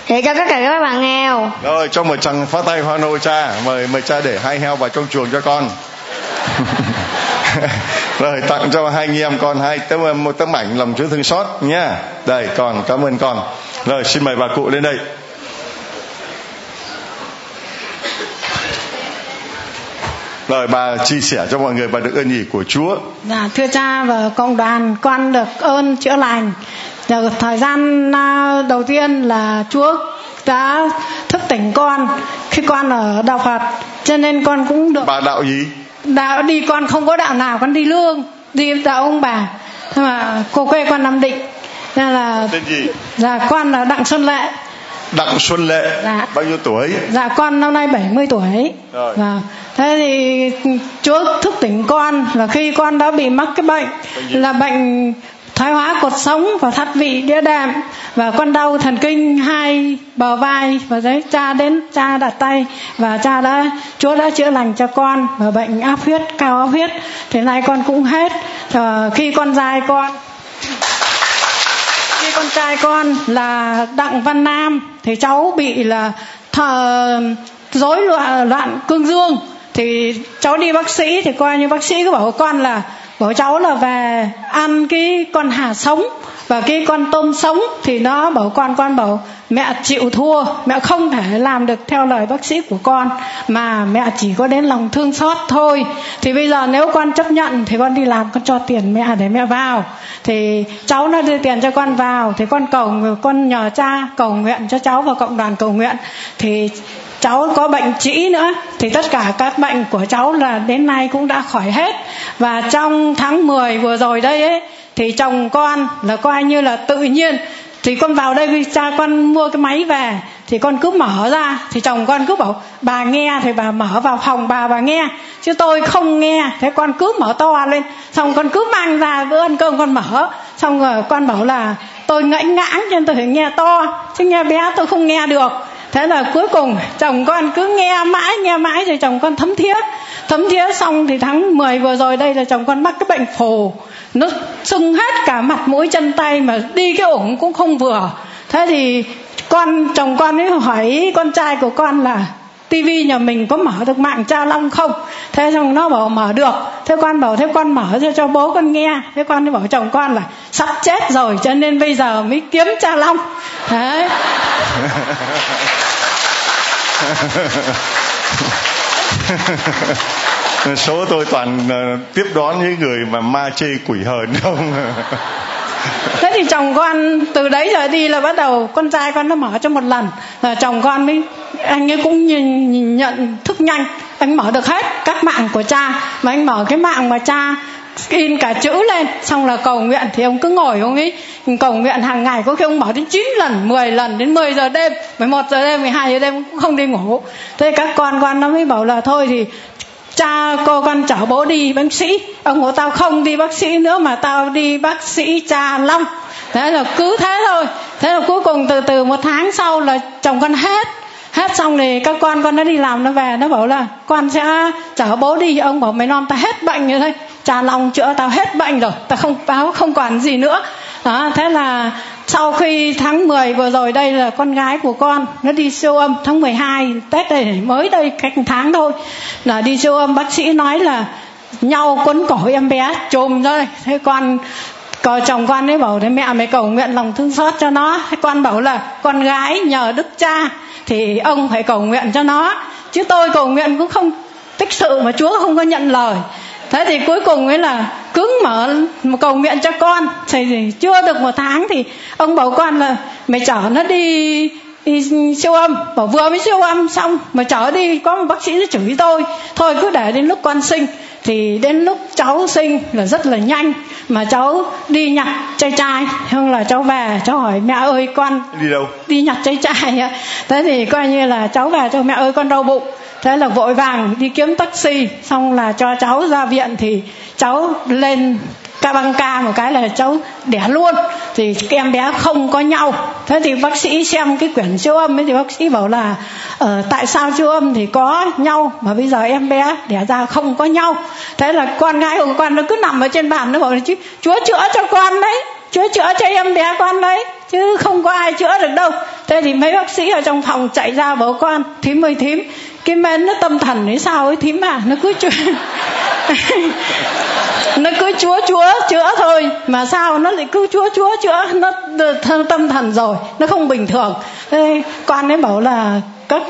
Để cho tất cả các bạn nghèo rồi cho một chàng phá tay hoa nô cha mời mời cha để hai heo vào trong chuồng cho con rồi tặng cho hai anh em con hai tấm một tấm ảnh lòng chúa thương xót nha đây con cảm ơn con rồi xin mời bà cụ lên đây rồi bà chia sẻ cho mọi người bà được ơn gì của Chúa. Dạ, thưa cha và cộng đoàn, con được ơn chữa lành. Được thời gian à, đầu tiên là Chúa đã thức tỉnh con khi con ở đạo Phật, cho nên con cũng được. Bà đạo gì? Đạo đi con không có đạo nào, con đi lương, đi đạo ông bà. Nhưng mà cô quê con Nam Định, nên là. Tên gì? Dạ, con là Đặng Xuân Lệ. Đặng Xuân Lệ dạ. bao nhiêu tuổi dạ con năm nay 70 tuổi Rồi. Dạ. thế thì Chúa thức tỉnh con là khi con đã bị mắc cái bệnh là bệnh thoái hóa cột sống và thắt vị đĩa đệm và con đau thần kinh hai bờ vai và đấy cha đến cha đặt tay và cha đã Chúa đã chữa lành cho con và bệnh áp huyết cao áp huyết. Thế nay con cũng hết. Và khi con dài con khi con trai con là đặng văn nam thì cháu bị là thờ rối loạn, loạn cương dương. Thì cháu đi bác sĩ thì coi như bác sĩ cứ bảo con là bảo cháu là về ăn cái con hà sống và cái con tôm sống thì nó bảo, con con bảo, mẹ chịu thua, mẹ không thể làm được theo lời bác sĩ của con, mà mẹ chỉ có đến lòng thương xót thôi. Thì bây giờ nếu con chấp nhận thì con đi làm, con cho tiền mẹ để mẹ vào. Thì cháu nó đưa tiền cho con vào, thì con cầu, con nhờ cha cầu nguyện cho cháu và cộng đoàn cầu nguyện. Thì cháu có bệnh trĩ nữa, thì tất cả các bệnh của cháu là đến nay cũng đã khỏi hết. Và trong tháng 10 vừa rồi đây ấy, thì chồng con là coi như là tự nhiên. Thì con vào đây vì cha con mua cái máy về, thì con cứ mở ra. Thì chồng con cứ bảo, bà nghe thì bà mở vào phòng bà bà nghe. Chứ tôi không nghe, thế con cứ mở to lên. Xong con cứ mang ra bữa ăn cơm con mở. Xong rồi con bảo là, tôi ngãnh ngãng cho nên tôi phải nghe to, chứ nghe bé tôi không nghe được thế là cuối cùng, chồng con cứ nghe mãi nghe mãi rồi chồng con thấm thía. Thấm thía xong thì tháng 10 vừa rồi đây là chồng con mắc cái bệnh phù. Nó sưng hết cả mặt mũi chân tay mà đi cái ủng cũng không vừa. Thế thì con, chồng con ấy hỏi con trai của con là tivi nhà mình có mở được mạng cha long không? Thế xong nó bảo, mở được. Thế con bảo, thế con mở cho cho bố con nghe. Thế con bảo chồng con là, sắp chết rồi, cho nên bây giờ mới kiếm cha long. Đấy. số tôi toàn uh, tiếp đón những người mà ma chê quỷ hờn không? Thế thì chồng con từ đấy giờ đi là bắt đầu con trai con nó mở cho một lần. Là chồng con ấy anh ấy cũng nhìn, nhìn nhận thức nhanh. Anh mở được hết các mạng của cha. Mà anh mở cái mạng mà cha in cả chữ lên. Xong là cầu nguyện thì ông cứ ngồi ông ấy cầu nguyện hàng ngày có khi ông bảo đến 9 lần 10 lần, đến 10 giờ đêm 11 giờ đêm 12 giờ đêm cũng không đi ngủ. Thế các con con nó mới bảo là thôi thì cha, cô con chở bố đi, bác sĩ. Ông của tao không đi bác sĩ nữa mà tao đi bác sĩ cha long thế là cứ thế thôi. Thế là cuối cùng từ từ một tháng sau là chồng con hết. Hết xong thì các con con nó đi làm nó về. Nó bảo là con sẽ chở bố đi. Ông bảo, mày non ta hết bệnh rồi thôi cha long chữa tao hết bệnh rồi, tao không báo, không còn gì nữa. Đó, thế là sau khi tháng 10 vừa rồi đây là con gái của con, nó đi siêu âm tháng 12 Tết đây mới đây cách tháng thôi. Là đi siêu âm, bác sĩ nói là nhau quấn cổ em bé chùm rồi thế con cờ chồng con ấy bảo, thế mẹ mày cầu nguyện lòng thương xót cho nó. Thế con bảo là, con gái nhờ đức cha thì ông phải cầu nguyện cho nó. Chứ tôi cầu nguyện cũng không, tích sự mà chúa không có nhận lời thế thì cuối cùng ấy là cứng mở một cầu nguyện cho con. Thì chưa được một tháng thì ông bảo con là mày chở nó đi đi siêu âm. Bảo vừa mới siêu âm xong mà chở đi có một bác sĩ chửi tôi. Thôi cứ để đến lúc con sinh. Thì đến lúc cháu sinh là rất là nhanh mà cháu đi nhặt chai chai. Không là cháu về cháu hỏi mẹ ơi con đi đâu? Đi nhặt chai chai thế thì coi như là cháu về cho mẹ ơi con đau bụng thế là vội vàng đi kiếm taxi xong là cho cháu ra viện thì cháu lên ca băng ca một cái là cháu đẻ luôn. Thì em bé không có nhau. Thế thì bác sĩ xem cái quyển siêu âm ấy thì bác sĩ bảo là ờ, tại sao siêu âm thì có nhau mà bây giờ em bé đẻ ra không có nhau? Thế là con gái của con nó cứ nằm ở trên bàn nó bảo là chúa chữa cho con đấy chúa chữa cho em bé con đấy chứ không có ai chữa được đâu. Thế thì mấy bác sĩ ở trong phòng chạy ra bảo con thím ơi thím cái men nó tâm thần hay sao ấy thím à? Nó cứ chúa nó cứ chúa chúa chữa thôi. Mà sao nó lại cứ chúa chúa chữa? Nó tâm thần rồi nó không bình thường. Ê, con ấy bảo là các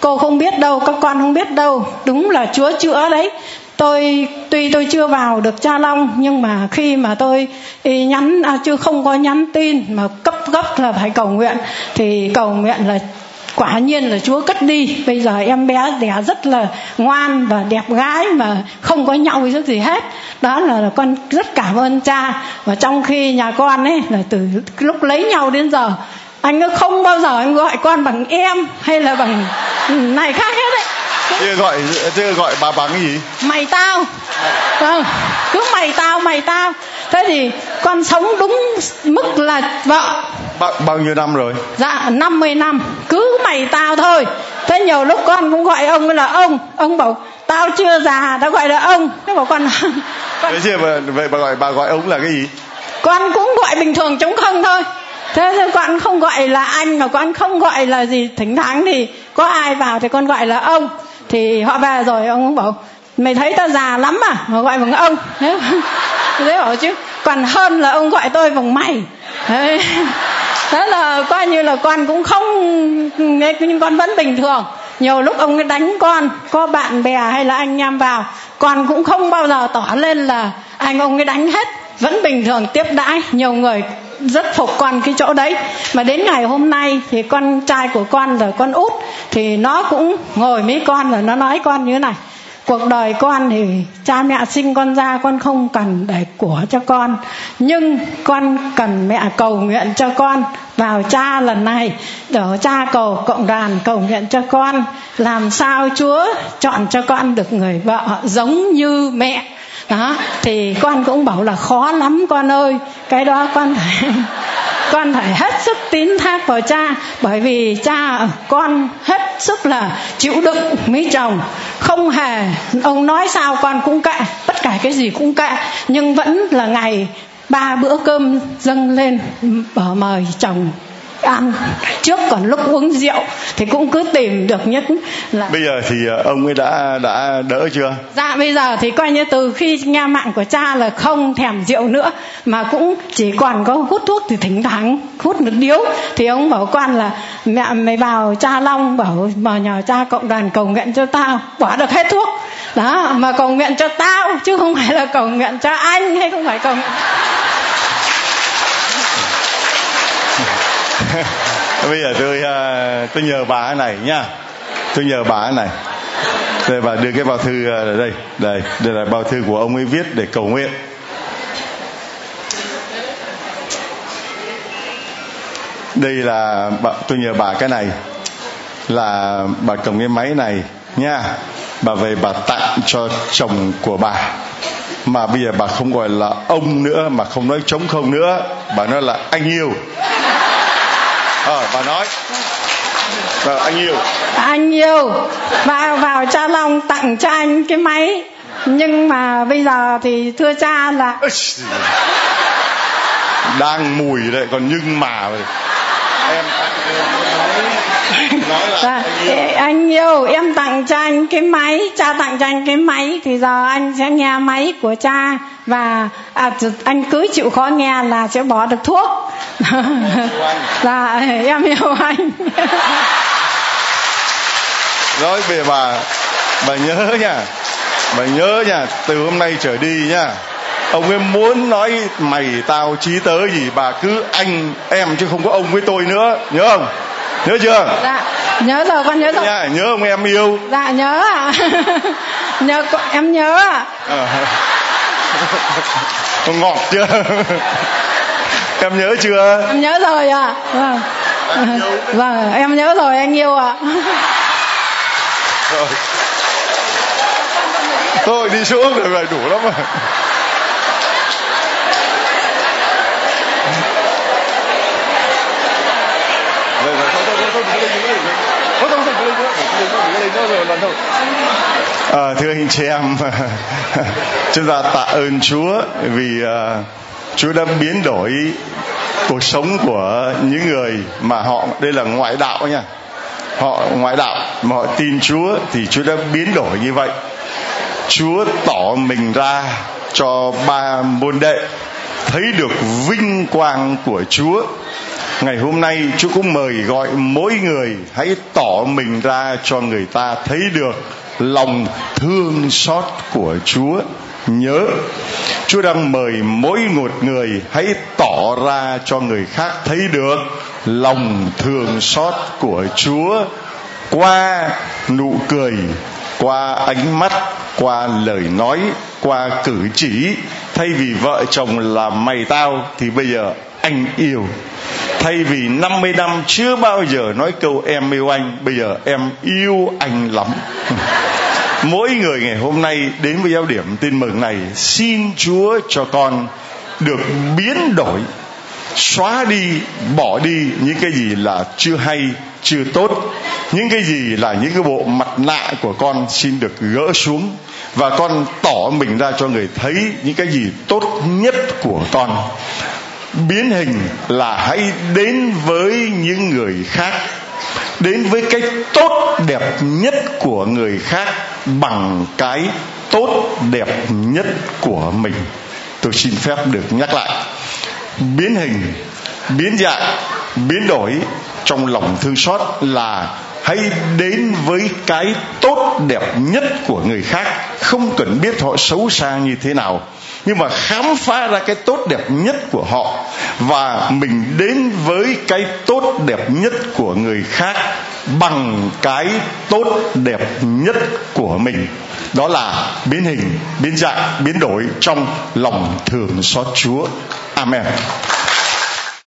cô không biết đâu các con không biết đâu. Đúng là chúa chữa đấy. Tôi tuy tôi chưa vào được cha long nhưng mà khi mà tôi nhắn à, chưa không có nhắn tin mà cấp gấp là phải cầu nguyện thì cầu nguyện là quả nhiên là chúa cất đi. Bây giờ em bé đẻ rất là ngoan và đẹp gái mà không có nhau gì gì hết. Đó là, là con rất cảm ơn cha. Và trong khi nhà con ấy là từ lúc lấy nhau đến giờ anh không bao giờ anh gọi con bằng em hay là bằng này khác hết đấy. Chưa gọi chưa gọi bà bằng cái gì? Mày tao. Vâng cứ mày tao mày tao thế thì con sống đúng mức là vợ. Bao, bao nhiêu năm rồi? Dạ 50 năm. Cứ mày tao thôi. Thế nhiều lúc con cũng gọi ông là ông. Ông bảo tao chưa già tao gọi là ông. Thế bảo con, con... thế chứ vậy bà gọi bà gọi ông là cái gì? Con cũng gọi bình thường chống không thôi. Thế nên con không gọi là anh mà con không gọi là gì. Thỉnh thoảng thì có ai vào thì con gọi là ông. Thì họ về rồi ông cũng bảo mày thấy ta già lắm à? Mà gọi bằng ông. Thế, thế bảo chứ còn hơn là ông gọi tôi bằng mày. Thế, thế là coi như là con cũng không nhưng con vẫn bình thường. Nhiều lúc ông ấy đánh con có bạn bè hay là anh em vào con cũng không bao giờ tỏ lên là anh ông ấy đánh hết vẫn bình thường tiếp đãi. Nhiều người rất phục con cái chỗ đấy. Mà đến ngày hôm nay thì con trai của con rồi con út thì nó cũng ngồi với con và nó nói con như thế này cuộc đời con thì cha mẹ sinh con ra, con không cần để của cho con. Nhưng con cần mẹ cầu nguyện cho con. Vào cha lần này để cha cầu cộng đoàn cầu nguyện cho con. Làm sao chúa chọn cho con được người vợ giống như mẹ? Đó, thì con cũng bảo là khó lắm con ơi. Cái đó con phải con phải hết sức tín thác vào cha, bởi vì cha con hết sức là chịu đựng mấy chồng. Không hề, ông nói sao con cũng kệ, tất cả cái gì cũng kệ, nhưng vẫn là ngày ba bữa cơm dâng lên ở mời chồng ăn trước còn lúc uống rượu thì cũng cứ tìm được nhất là bây giờ thì ờ, ông ấy đã đã đỡ chưa? Dạ bây giờ thì coi như từ khi nghe mạng của cha là không thèm rượu nữa mà cũng chỉ còn có hút thuốc thì thỉnh thoảng hút một điếu. Thì ông bảo con là mẹ mày vào cha long bảo mà nhờ cha cộng đoàn cầu nguyện cho tao. Bỏ được hết thuốc. Đó mà cầu nguyện cho tao chứ không phải là cầu nguyện cho anh hay không phải cầu nguyện bây giờ tôi uh, tôi nhờ bà này nha. Tôi nhờ bà này. Đây bà đưa cái bao thư à, ở đây. Đây đây là bao thư của ông ấy viết để cầu nguyện. Đây là bà, tôi nhờ bà cái này. Là bà cầm cái máy này nha. Bà về bà tặng cho chồng của bà. Mà bây giờ bà không gọi là ông nữa mà không nói trống không nữa. Bà nói là anh yêu ờ à, bà nói. À, anh yêu. Anh yêu. Vào vào cha long tặng cho anh cái máy. Nhưng mà bây giờ thì thưa cha là đang mùi đấy còn nhưng mà em dạ, anh yêu. em tặng cho anh cái máy cha tặng cho anh cái máy thì giờ anh sẽ nghe máy của cha và à, anh cứ chịu khó nghe là sẽ bỏ được thuốc. Dạ em yêu anh. Nói về bà bà nhớ nha bà nhớ nha từ hôm nay trở đi nha ông ấy muốn nói mày tao trí tớ gì bà cứ anh em chứ không có ông với tôi nữa nhớ không nhớ chưa? Dạ. Nhớ rồi con nhớ rồi. Nha nhớ ông em yêu. Dạ nhớ ạ. Nhớ em nhớ ạ. À. ngọt chưa? Em nhớ chưa? Em nhớ rồi ạ. À. vâng vâng em nhớ rồi anh yêu ạ. À. rồi. Thôi đi xuống rồi đủ lắm rồi À, thưa anh chị em, chúng ta tạ ơn Chúa vì uh, Chúa đã biến đổi cuộc sống của những người mà họ đây là ngoại đạo nha. Họ ngoại đạo mà họ tin Chúa thì Chúa đã biến đổi như vậy. Chúa tỏ mình ra cho ba môn đệ thấy được vinh quang của Chúa ngày hôm nay Chúa cũng mời gọi mỗi người hãy tỏ mình ra cho người ta thấy được lòng thương xót của Chúa. Nhớ, Chúa đang mời mỗi một người hãy tỏ ra cho người khác thấy được lòng thương xót của Chúa qua nụ cười, qua ánh mắt, qua lời nói, qua cử chỉ. Thay vì vợ chồng là mày tao thì bây giờ anh yêu thay vì 50 năm chưa bao giờ nói câu em yêu anh, bây giờ em yêu anh lắm. Mỗi người ngày hôm nay đến với giáo điểm tin mừng này, xin chúa cho con được biến đổi, xóa đi, bỏ đi những cái gì là chưa hay, chưa tốt, những cái gì là những cái bộ mặt nạ của con xin được gỡ xuống và con tỏ mình ra cho người thấy những cái gì tốt nhất của con biến hình là hãy đến với những người khác, đến với cái tốt đẹp nhất của người khác bằng cái tốt đẹp nhất của mình. Tôi xin phép được nhắc lại, biến hình, biến dạng, biến đổi trong lòng thương xót là hãy đến với cái tốt đẹp nhất của người khác. Không cần biết họ xấu xa như thế nào nhưng mà khám phá ra cái tốt đẹp nhất của họ và mình đến với cái tốt đẹp nhất của người khác bằng cái tốt đẹp nhất của mình. Đó là biến hình, biến dạng, biến đổi trong lòng thường xót chúa. Amen.